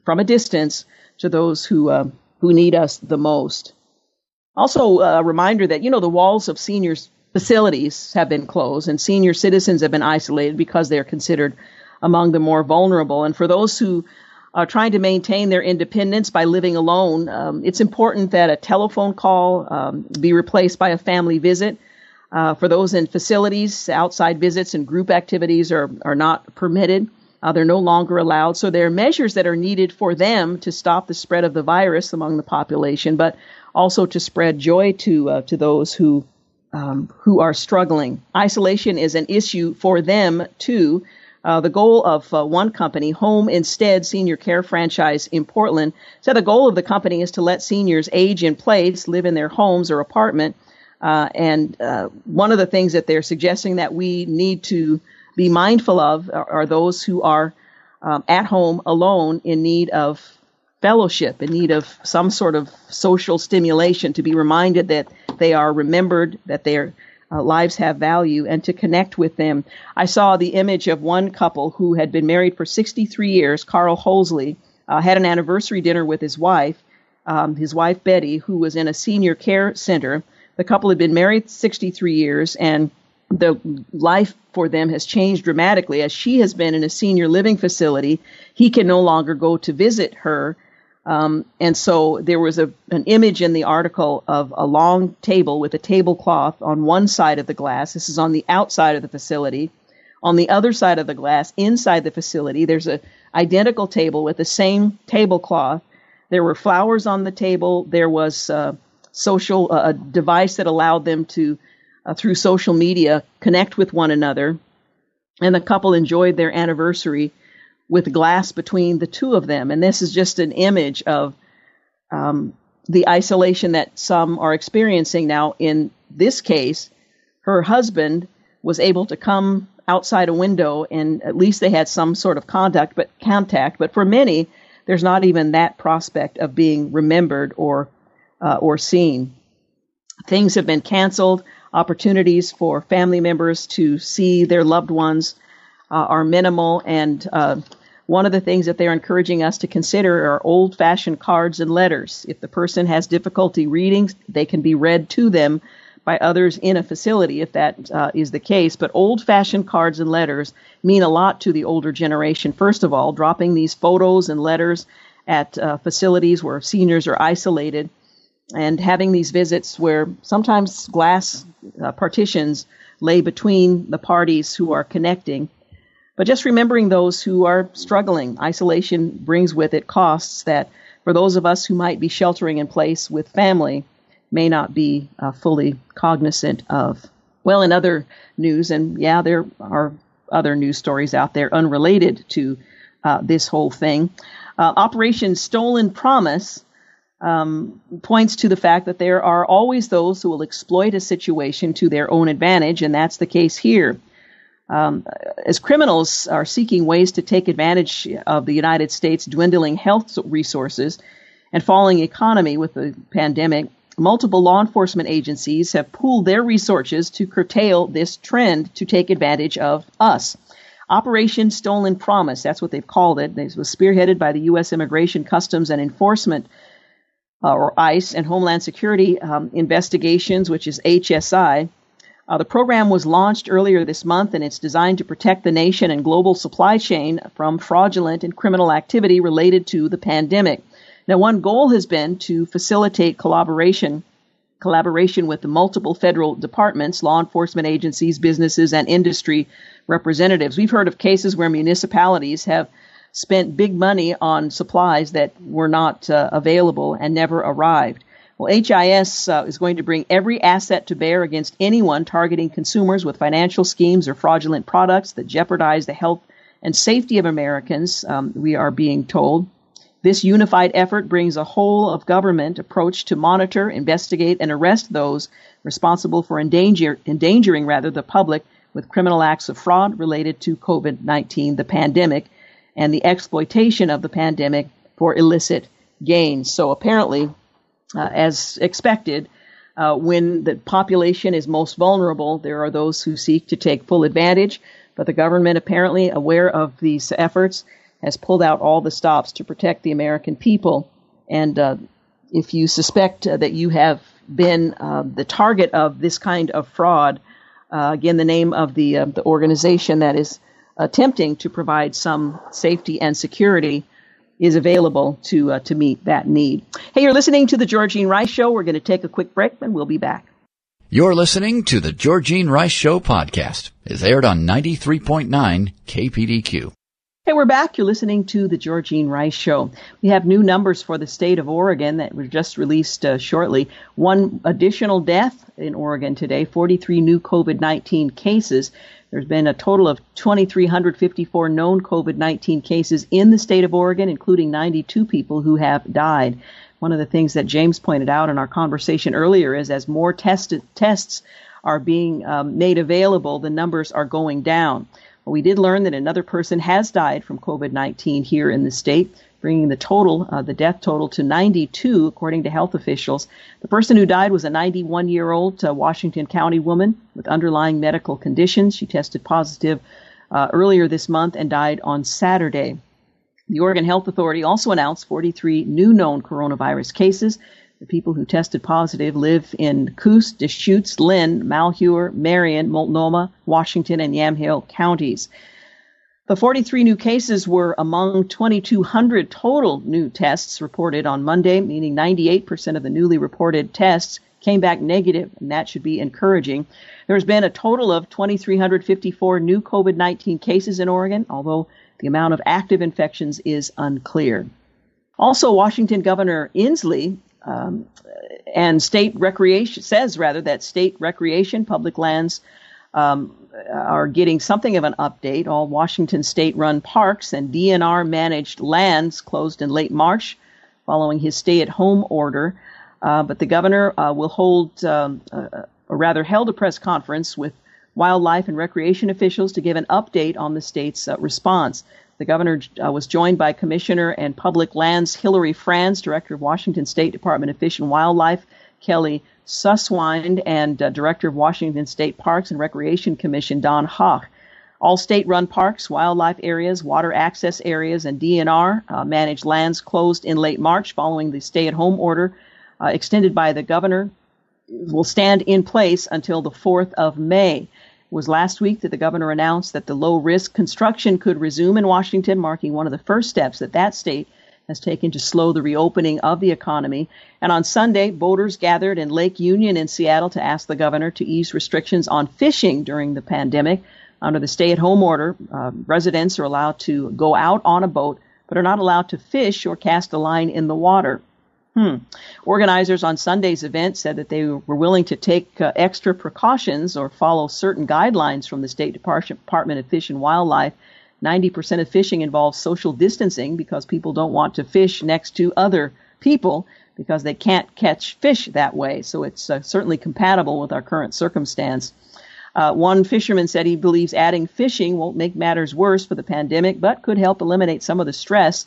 from a distance to those who uh, who need us the most. Also, a reminder that you know the walls of seniors facilities have been closed, and senior citizens have been isolated because they are considered among the more vulnerable. And for those who are trying to maintain their independence by living alone, um, it's important that a telephone call um, be replaced by a family visit. Uh, for those in facilities, outside visits and group activities are, are not permitted. Uh, they're no longer allowed. So there are measures that are needed for them to stop the spread of the virus among the population, but also to spread joy to uh, to those who um, who are struggling. Isolation is an issue for them too. Uh, the goal of uh, one company, Home Instead Senior Care Franchise in Portland, said the goal of the company is to let seniors age in place, live in their homes or apartment. Uh, and uh, one of the things that they're suggesting that we need to be mindful of are, are those who are um, at home alone in need of fellowship, in need of some sort of social stimulation, to be reminded that they are remembered, that their uh, lives have value, and to connect with them. I saw the image of one couple who had been married for 63 years. Carl Holsley uh, had an anniversary dinner with his wife, um, his wife Betty, who was in a senior care center. The couple had been married 63 years, and the life for them has changed dramatically as she has been in a senior living facility. He can no longer go to visit her. Um, and so there was a, an image in the article of a long table with a tablecloth on one side of the glass. This is on the outside of the facility. On the other side of the glass, inside the facility, there's a identical table with the same tablecloth. There were flowers on the table. There was uh, social uh, a device that allowed them to uh, through social media connect with one another. And the couple enjoyed their anniversary with glass between the two of them. And this is just an image of um, the isolation that some are experiencing. Now, in this case, her husband was able to come outside a window and at least they had some sort of contact but contact but for many there's not even that prospect of being remembered or uh, or seen things have been canceled opportunities for family members to see their loved ones uh, are minimal. And uh, one of the things that they're encouraging us to consider are old fashioned cards and letters. If the person has difficulty reading, they can be read to them by others in a facility if that uh, is the case. But old fashioned cards and letters mean a lot to the older generation. First of all, dropping these photos and letters at uh, facilities where seniors are isolated and having these visits where sometimes glass uh, partitions lay between the parties who are connecting. But just remembering those who are struggling. Isolation brings with it costs that, for those of us who might be sheltering in place with family, may not be uh, fully cognizant of. Well, in other news, and yeah, there are other news stories out there unrelated to uh, this whole thing. Uh, Operation Stolen Promise um, points to the fact that there are always those who will exploit a situation to their own advantage, and that's the case here. Um, as criminals are seeking ways to take advantage of the United States' dwindling health resources and falling economy with the pandemic, multiple law enforcement agencies have pooled their resources to curtail this trend to take advantage of us. Operation Stolen Promise, that's what they've called it. This was spearheaded by the U.S. Immigration, Customs, and Enforcement, uh, or ICE, and Homeland Security um, Investigations, which is HSI. Uh, the program was launched earlier this month, and it's designed to protect the nation and global supply chain from fraudulent and criminal activity related to the pandemic. Now, one goal has been to facilitate collaboration collaboration with the multiple federal departments, law enforcement agencies, businesses, and industry representatives. We've heard of cases where municipalities have spent big money on supplies that were not uh, available and never arrived. Well, HSI uh, is going to bring every asset to bear against anyone targeting consumers with financial schemes or fraudulent products that jeopardize the health and safety of Americans, um, we are being told. This unified effort brings a whole of government approach to monitor, investigate, and arrest those responsible for endanger, endangering rather the public with criminal acts of fraud related to COVID-19, the pandemic, and the exploitation of the pandemic for illicit gains. So apparently, uh, as expected, uh, when the population is most vulnerable, there are those who seek to take full advantage. But the government, apparently aware of these efforts, has pulled out all the stops to protect the American people. And uh, if you suspect uh, that you have been uh, the target of this kind of fraud, uh, again, the name of the the organization that is attempting to provide some safety and security is available to uh, to meet that need. Hey, you're listening to the Georgene Rice Show. We're going to take a quick break, and we'll be back. You're listening to the Georgene Rice Show podcast. is aired on 93.9 KPDQ. Hey, we're back. You're listening to the Georgene Rice Show. We have new numbers for the state of Oregon that were just released uh, shortly. One additional death in Oregon today, 43 new COVID 19 cases. There's been a total of 2,354 known COVID 19 cases in the state of Oregon, including 92 people who have died. One of the things that James pointed out in our conversation earlier is as more tested, tests are being um, made available, the numbers are going down. We did learn that another person has died from COVID 19 here in the state, bringing the total, uh, the death total, to 92, according to health officials. The person who died was a 91 year old uh, Washington County woman with underlying medical conditions. She tested positive uh, earlier this month and died on Saturday. The Oregon Health Authority also announced 43 new known coronavirus cases. The people who tested positive live in Coos, Deschutes, Linn, Malheur, Marion, Multnomah, Washington, and Yamhill counties. The 43 new cases were among 2,200 total new tests reported on Monday, meaning 98% of the newly reported tests came back negative, and that should be encouraging. There's been a total of 2,354 new COVID 19 cases in Oregon, although the amount of active infections is unclear. Also, Washington Governor Inslee um, and state recreation says rather that state recreation public lands um, are getting something of an update. All Washington state-run parks and DNR managed lands closed in late March, following his stay-at-home order. Uh, but the governor uh, will hold, um, or rather, held a press conference with wildlife and recreation officials to give an update on the state's uh, response. The governor uh, was joined by Commissioner and Public Lands Hilary Franz, Director of Washington State Department of Fish and Wildlife, Kelly Susewind, and uh, Director of Washington State Parks and Recreation Commission, Don Hoch. All state run parks, wildlife areas, water access areas, and DNR uh, managed lands closed in late March following the stay at home order uh, extended by the governor will stand in place until the 4th of May It was last week that the governor announced that the low risk construction could resume in Washington, marking one of the first steps that that state has taken to slow the reopening of the economy. And on Sunday, boaters gathered in Lake Union in Seattle to ask the governor to ease restrictions on fishing during the pandemic. Under the stay at home order, uh, residents are allowed to go out on a boat, but are not allowed to fish or cast a line in the water. Hmm. Organizers on Sunday's event said that they were willing to take uh, extra precautions or follow certain guidelines from the State Department of Fish and Wildlife. 90% of fishing involves social distancing because people don't want to fish next to other people. because they can't catch fish that way. So it's uh, certainly compatible with our current circumstance. Uh, one fisherman said he believes adding fishing won't make matters worse for the pandemic, but could help eliminate some of the stress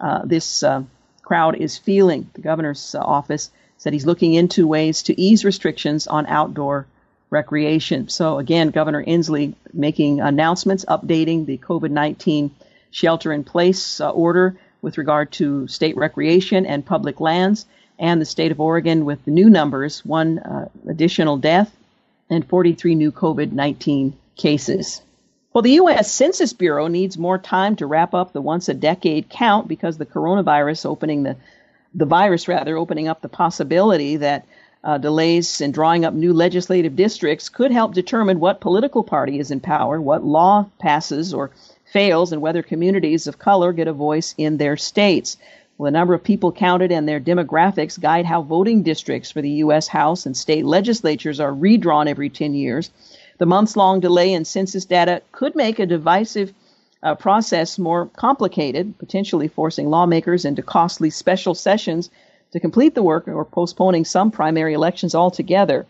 uh, this uh, crowd is feeling. The governor's office said he's looking into ways to ease restrictions on outdoor recreation. So again, Governor Inslee making announcements, updating the COVID-19 shelter in place uh, order with regard to state recreation and public lands, and the state of Oregon with the new numbers, one uh, additional death and 43 new COVID 19 cases. Well, the U.S. Census Bureau needs more time to wrap up the once a decade count because the coronavirus opening the, the virus rather, opening up the possibility that uh, delays in drawing up new legislative districts could help determine what political party is in power, what law passes or fails, and whether communities of color get a voice in their states. The number of people counted and their demographics guide how voting districts for the U.S. House and state legislatures are redrawn every 10 years. The months long delay in census data could make a divisive uh, process more complicated, potentially forcing lawmakers into costly special sessions to complete the work or postponing some primary elections altogether.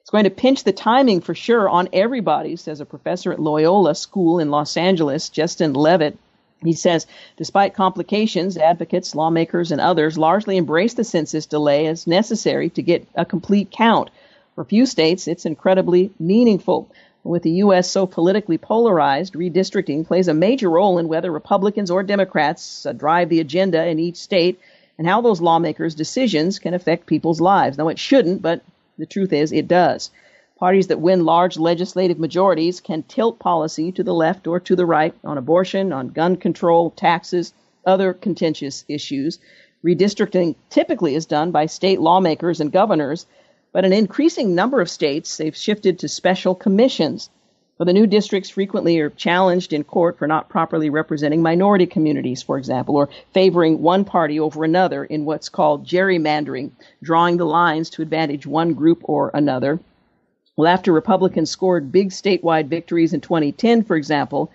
It's going to pinch the timing for sure on everybody, says a professor at Loyola School in Los Angeles, Justin Levitt. He says, despite complications, advocates, lawmakers, and others largely embrace the census delay as necessary to get a complete count. For a few states, it's incredibly meaningful. With the U.S. so politically polarized, redistricting plays a major role in whether Republicans or Democrats uh, drive the agenda in each state and how those lawmakers' decisions can affect people's lives. Now, it shouldn't, but the truth is it does. Parties that win large legislative majorities can tilt policy to the left or to the right on abortion, on gun control, taxes, other contentious issues. Redistricting typically is done by state lawmakers and governors, but an increasing number of states they've shifted to special commissions. But the new districts frequently are challenged in court for not properly representing minority communities, for example, or favoring one party over another in what's called gerrymandering, drawing the lines to advantage one group or another. Well, after Republicans scored big statewide victories in 2010, for example,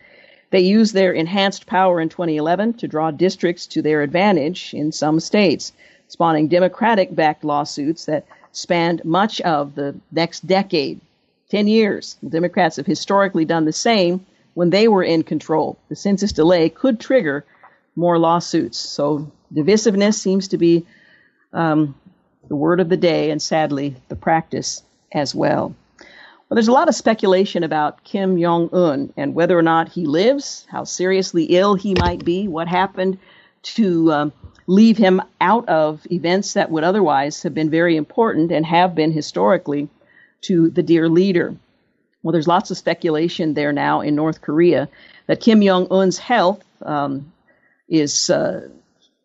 they used their enhanced power in 2011 to draw districts to their advantage in some states, spawning Democratic backed lawsuits that spanned much of the next decade 10 years. Democrats have historically done the same when they were in control. The census delay could trigger more lawsuits. So divisiveness seems to be um, the word of the day, and sadly, the practice as well. Well, there's a lot of speculation about Kim Jong un and whether or not he lives, how seriously ill he might be, what happened to um, leave him out of events that would otherwise have been very important and have been historically to the dear leader. Well, there's lots of speculation there now in North Korea that Kim Jong un's health um, is uh,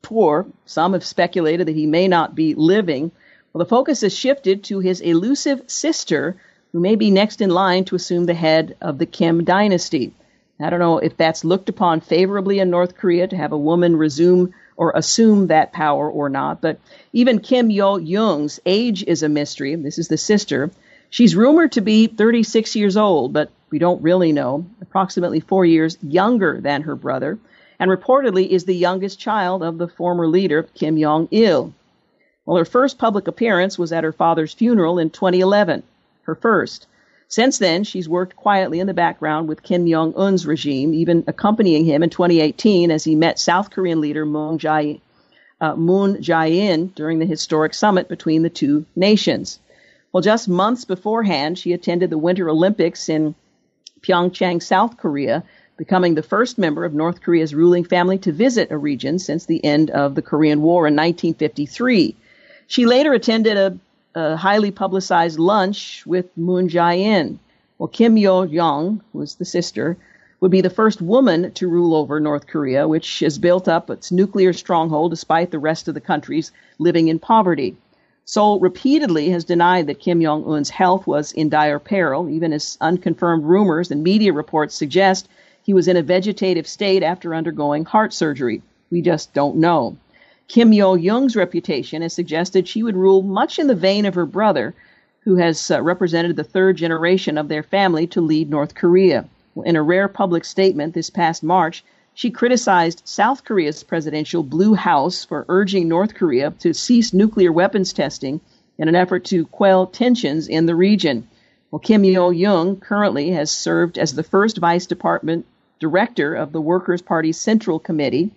poor. Some have speculated that he may not be living. Well, the focus has shifted to his elusive sister, who may be next in line to assume the head of the Kim dynasty. I don't know if that's looked upon favorably in North Korea to have a woman resume or assume that power or not, but even Kim Yo Jong's age is a mystery. This is the sister. She's rumored to be 36 years old, but we don't really know, approximately four years younger than her brother, and reportedly is the youngest child of the former leader, Kim Jong il. Well, her first public appearance was at her father's funeral in 2011 her first. Since then, she's worked quietly in the background with Kim Jong un's regime, even accompanying him in 2018 as he met South Korean leader Moon Jae, uh, Moon Jae-in during the historic summit between the two nations. Well, just months beforehand, she attended the Winter Olympics in Pyeongchang, South Korea, becoming the first member of North Korea's ruling family to visit a region since the end of the Korean War in 1953. She later attended a a highly publicized lunch with Moon Jae-in. Well, Kim Yo-jong, who was the sister, would be the first woman to rule over North Korea, which has built up its nuclear stronghold despite the rest of the countries living in poverty. Seoul repeatedly has denied that Kim Jong un's health was in dire peril, even as unconfirmed rumors and media reports suggest he was in a vegetative state after undergoing heart surgery. We just don't know. Kim Yo Jong's reputation has suggested she would rule much in the vein of her brother, who has uh, represented the third generation of their family to lead North Korea. In a rare public statement this past March, she criticized South Korea's presidential Blue House for urging North Korea to cease nuclear weapons testing in an effort to quell tensions in the region. Well, Kim Yo Jong currently has served as the first vice department director of the Workers' Party Central Committee.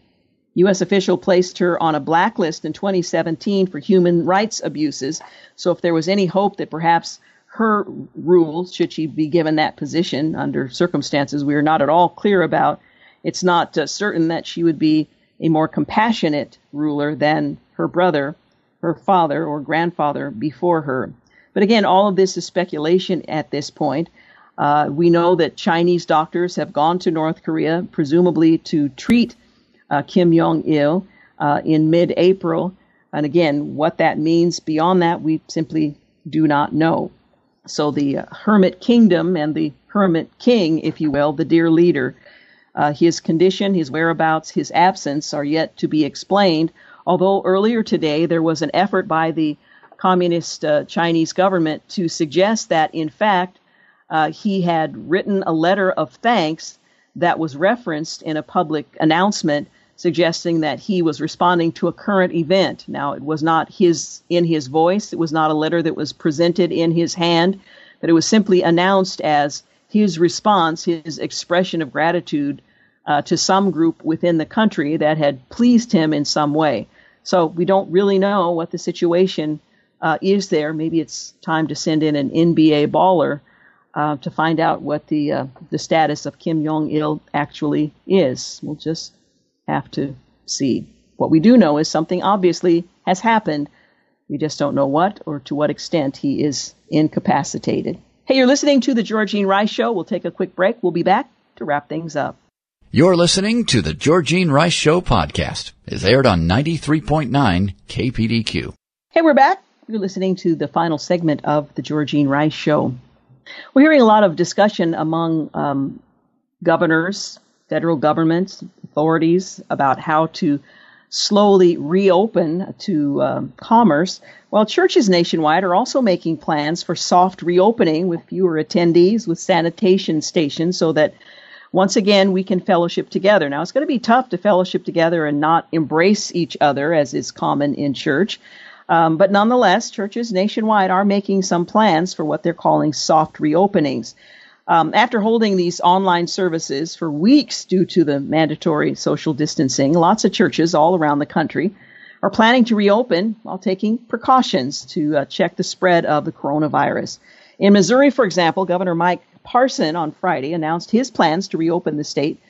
U.S. official placed her on a blacklist in 2017 for human rights abuses. So, if there was any hope that perhaps her rule, should she be given that position under circumstances we are not at all clear about, it's not uh, certain that she would be a more compassionate ruler than her brother, her father, or grandfather before her. But again, all of this is speculation at this point. Uh, we know that Chinese doctors have gone to North Korea, presumably to treat uh, Kim Jong il uh, in mid April. And again, what that means beyond that, we simply do not know. So the Hermit Kingdom and the Hermit King, if you will, the dear leader, uh, his condition, his whereabouts, his absence are yet to be explained. Although earlier today there was an effort by the communist uh, Chinese government to suggest that, in fact, uh, he had written a letter of thanks that was referenced in a public announcement suggesting that he was responding to a current event. Now, it was not his in his voice. It was not a letter that was presented in his hand, but it was simply announced as his response, his expression of gratitude uh, to some group within the country that had pleased him in some way. So we don't really know what the situation uh, is there. Maybe it's time to send in an NBA baller uh, to find out what the uh, the status of Kim Jong Il actually is. We'll just have to see. What we do know is something obviously has happened. We just don't know what or to what extent he is incapacitated. Hey, you're listening to the Georgene Rice Show. We'll take a quick break. We'll be back to wrap things up. You're listening to the Georgene Rice Show podcast. It's aired on 93.9 KPDQ. Hey, we're back. You're listening to the final segment of the Georgene Rice Show. We're hearing a lot of discussion among um, governors, federal governments, authorities about how to slowly reopen to um, commerce, while churches nationwide are also making plans for soft reopening with fewer attendees, with sanitation stations, so that once again we can fellowship together. Now, it's going to be tough to fellowship together and not embrace each other, as is common in church. Um, but nonetheless, churches nationwide are making some plans for what they're calling soft reopenings. Um, after holding these online services for weeks due to the mandatory social distancing, lots of churches all around the country are planning to reopen while taking precautions to uh, check the spread of the coronavirus. In Missouri, for example, Governor Mike Parson on Friday announced his plans to reopen the state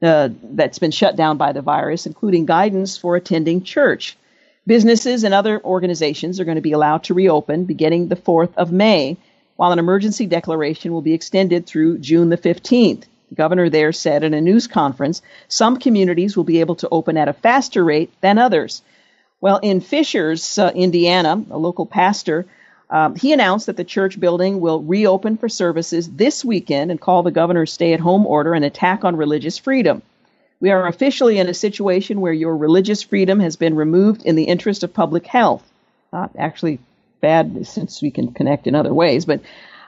uh, that's been shut down by the virus, including guidance for attending church. Businesses and other organizations are going to be allowed to reopen beginning the 4th of May, while an emergency declaration will be extended through June the 15th. The governor there said in a news conference some communities will be able to open at a faster rate than others. Well, in Fishers, uh, Indiana, a local pastor, um, he announced that the church building will reopen for services this weekend and call the governor's stay at home order an attack on religious freedom. We are officially in a situation where your religious freedom has been removed in the interest of public health. Not actually bad since we can connect in other ways, but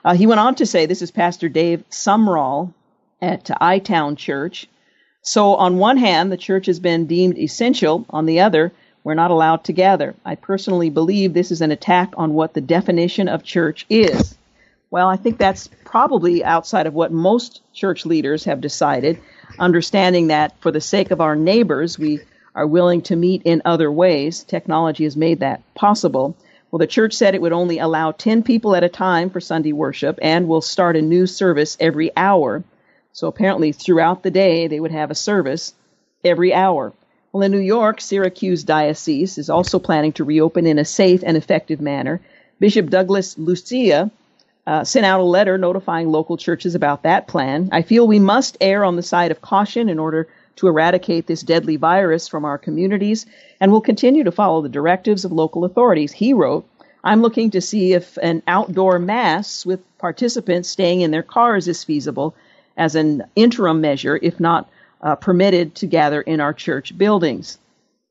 uh, he went on to say this is Pastor Dave Sumrall at I Town Church. So, on one hand, the church has been deemed essential. On the other, we're not allowed to gather. I personally believe this is an attack on what the definition of church is. Well, I think that's probably outside of what most church leaders have decided understanding that for the sake of our neighbors, we are willing to meet in other ways. Technology has made that possible. Well, the church said it would only allow 10 people at a time for Sunday worship and will start a new service every hour. So apparently, throughout the day, they would have a service every hour. Well, in New York, Syracuse Diocese is also planning to reopen in a safe and effective manner. Bishop Douglas Lucia uh, sent out a letter notifying local churches about that plan. I feel we must err on the side of caution in order to eradicate this deadly virus from our communities, and will continue to follow the directives of local authorities. He wrote, I'm looking to see if an outdoor mass with participants staying in their cars is feasible as an interim measure, if not uh, permitted to gather in our church buildings.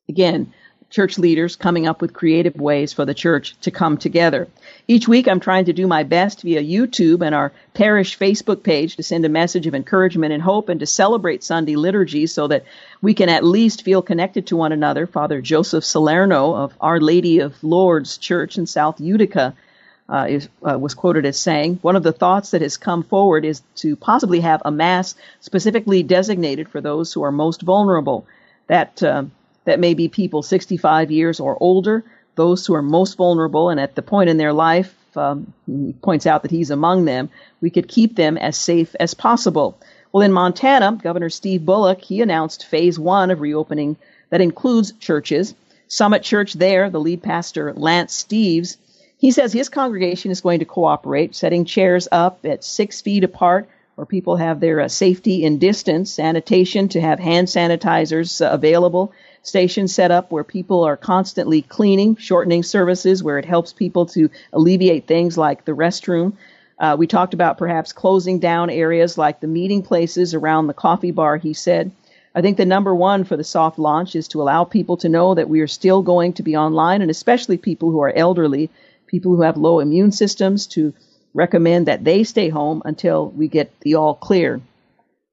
Again, church leaders coming up with creative ways for the church to come together. Each week, I'm trying to do my best via YouTube and our parish Facebook page to send a message of encouragement and hope and to celebrate Sunday liturgy so that we can at least feel connected to one another. Father Joseph Salerno of Our Lady of Lourdes Church in South Utica uh, is, uh, was quoted as saying, One of the thoughts that has come forward is to possibly have a Mass specifically designated for those who are most vulnerable. That uh, that may be people 65 years or older, those who are most vulnerable and at the point in their life, um, he points out that he's among them, we could keep them as safe as possible. Well, in Montana, Governor Steve Bullock, he announced phase one of reopening that includes churches. Summit Church there, the lead pastor, Lance Steeves, he says his congregation is going to cooperate, setting chairs up at six feet apart where people have their uh, safety and distance, sanitation to have hand sanitizers uh, available, stations set up where people are constantly cleaning, shortening services where it helps people to alleviate things like the restroom. Uh, we talked about perhaps closing down areas like the meeting places around the coffee bar, he said. I think the number one for the soft launch is to allow people to know that we are still going to be online, and especially people who are elderly, people who have low immune systems, to recommend that they stay home until we get the all clear.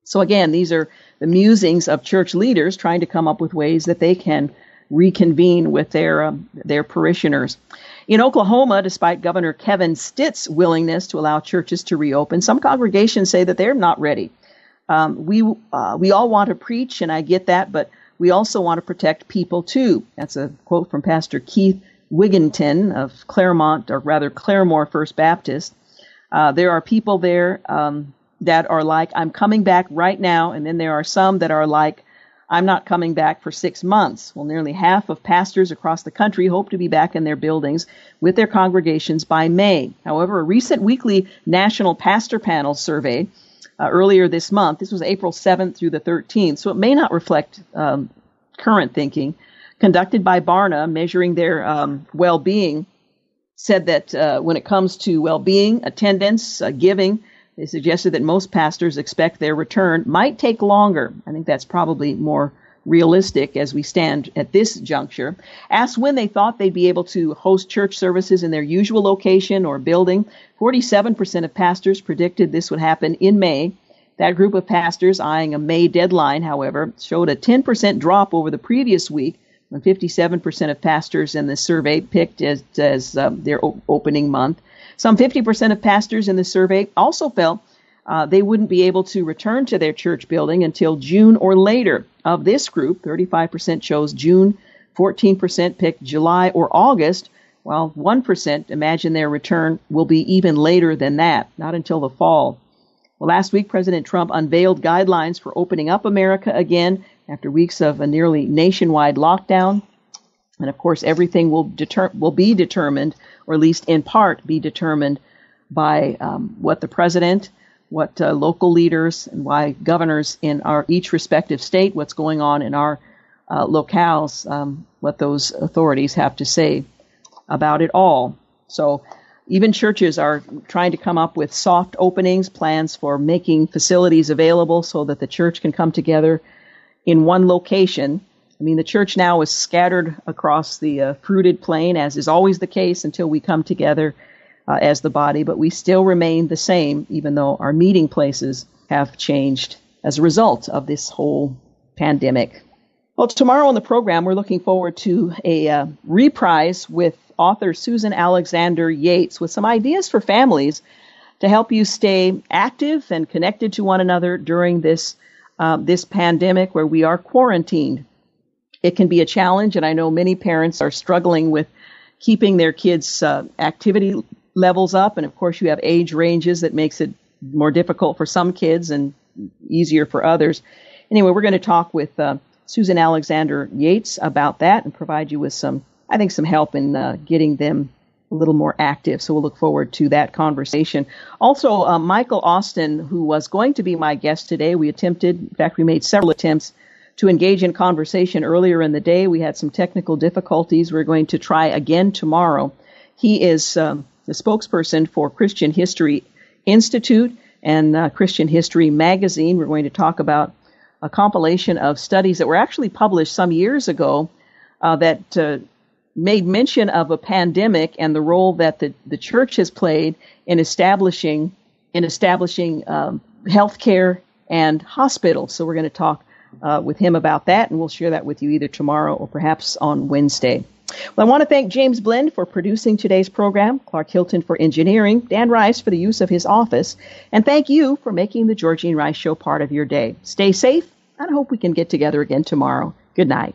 So again, these are the musings of church leaders trying to come up with ways that they can reconvene with their um, their parishioners. In Oklahoma, despite Governor Kevin Stitt's willingness to allow churches to reopen, some congregations say that they're not ready. Um, we uh, we all want to preach, and I get that, but we also want to protect people too. That's a quote from Pastor Keith Wigginton of Claremont, or rather Claremore First Baptist. Uh, there are people there um, that are like, I'm coming back right now, and then there are some that are like, I'm not coming back for six months. Well, nearly half of pastors across the country hope to be back in their buildings with their congregations by May. However, a recent weekly National Pastor Panel survey uh, earlier this month, this was April 7th through the 13th, so it may not reflect um, current thinking, conducted by Barna, measuring their um, well being, said that uh, when it comes to well being, attendance, uh, giving, they suggested that most pastors expect their return might take longer. I think that's probably more realistic as we stand at this juncture. Asked when they thought they'd be able to host church services in their usual location or building, 47% of pastors predicted this would happen in May. That group of pastors eyeing a May deadline, however, showed a 10% drop over the previous week 57% of pastors in the survey picked as, as um, their o- opening month. Some 50% of pastors in the survey also felt uh, they wouldn't be able to return to their church building until June or later. Of this group, 35% chose June, 14% picked July or August, while 1% imagine their return will be even later than that, not until the fall. Well, last week, President Trump unveiled guidelines for opening up America again after weeks of a nearly nationwide lockdown. And of course, everything will, deter- will be determined, or at least in part be determined, by um, what the president, what uh, local leaders, and why governors in our each respective state, what's going on in our uh, locales, um, what those authorities have to say about it all. So even churches are trying to come up with soft openings, plans for making facilities available so that the church can come together in one location I mean, the church now is scattered across the uh, fruited plain, as is always the case until we come together uh, as the body, but we still remain the same, even though our meeting places have changed as a result of this whole pandemic. Well, tomorrow on the program, we're looking forward to a uh, reprise with author Susan Alexander Yates with some ideas for families to help you stay active and connected to one another during this uh, this pandemic where we are quarantined it can be a challenge, and I know many parents are struggling with keeping their kids' uh, activity levels up. And of course, you have age ranges that makes it more difficult for some kids and easier for others. Anyway, we're going to talk with uh, Susan Alexander Yates about that and provide you with some, I think, some help in uh, getting them a little more active. So we'll look forward to that conversation. Also, uh, Michael Austin, who was going to be my guest today, we attempted, in fact, we made several attempts to engage in conversation earlier in the day. We had some technical difficulties. We're going to try again tomorrow. He is um, the spokesperson for Christian History Institute and uh, Christian History Magazine. We're going to talk about a compilation of studies that were actually published some years ago uh, that uh, made mention of a pandemic and the role that the, the church has played in establishing in establishing um, healthcare and hospitals. So we're going to talk uh, with him about that, and we'll share that with you either tomorrow or perhaps on Wednesday. Well, I want to thank James Blend for producing today's program, Clark Hilton for engineering, Dan Rice for the use of his office, and thank you for making the Georgene Rice Show part of your day. Stay safe, and I hope we can get together again tomorrow. Good night.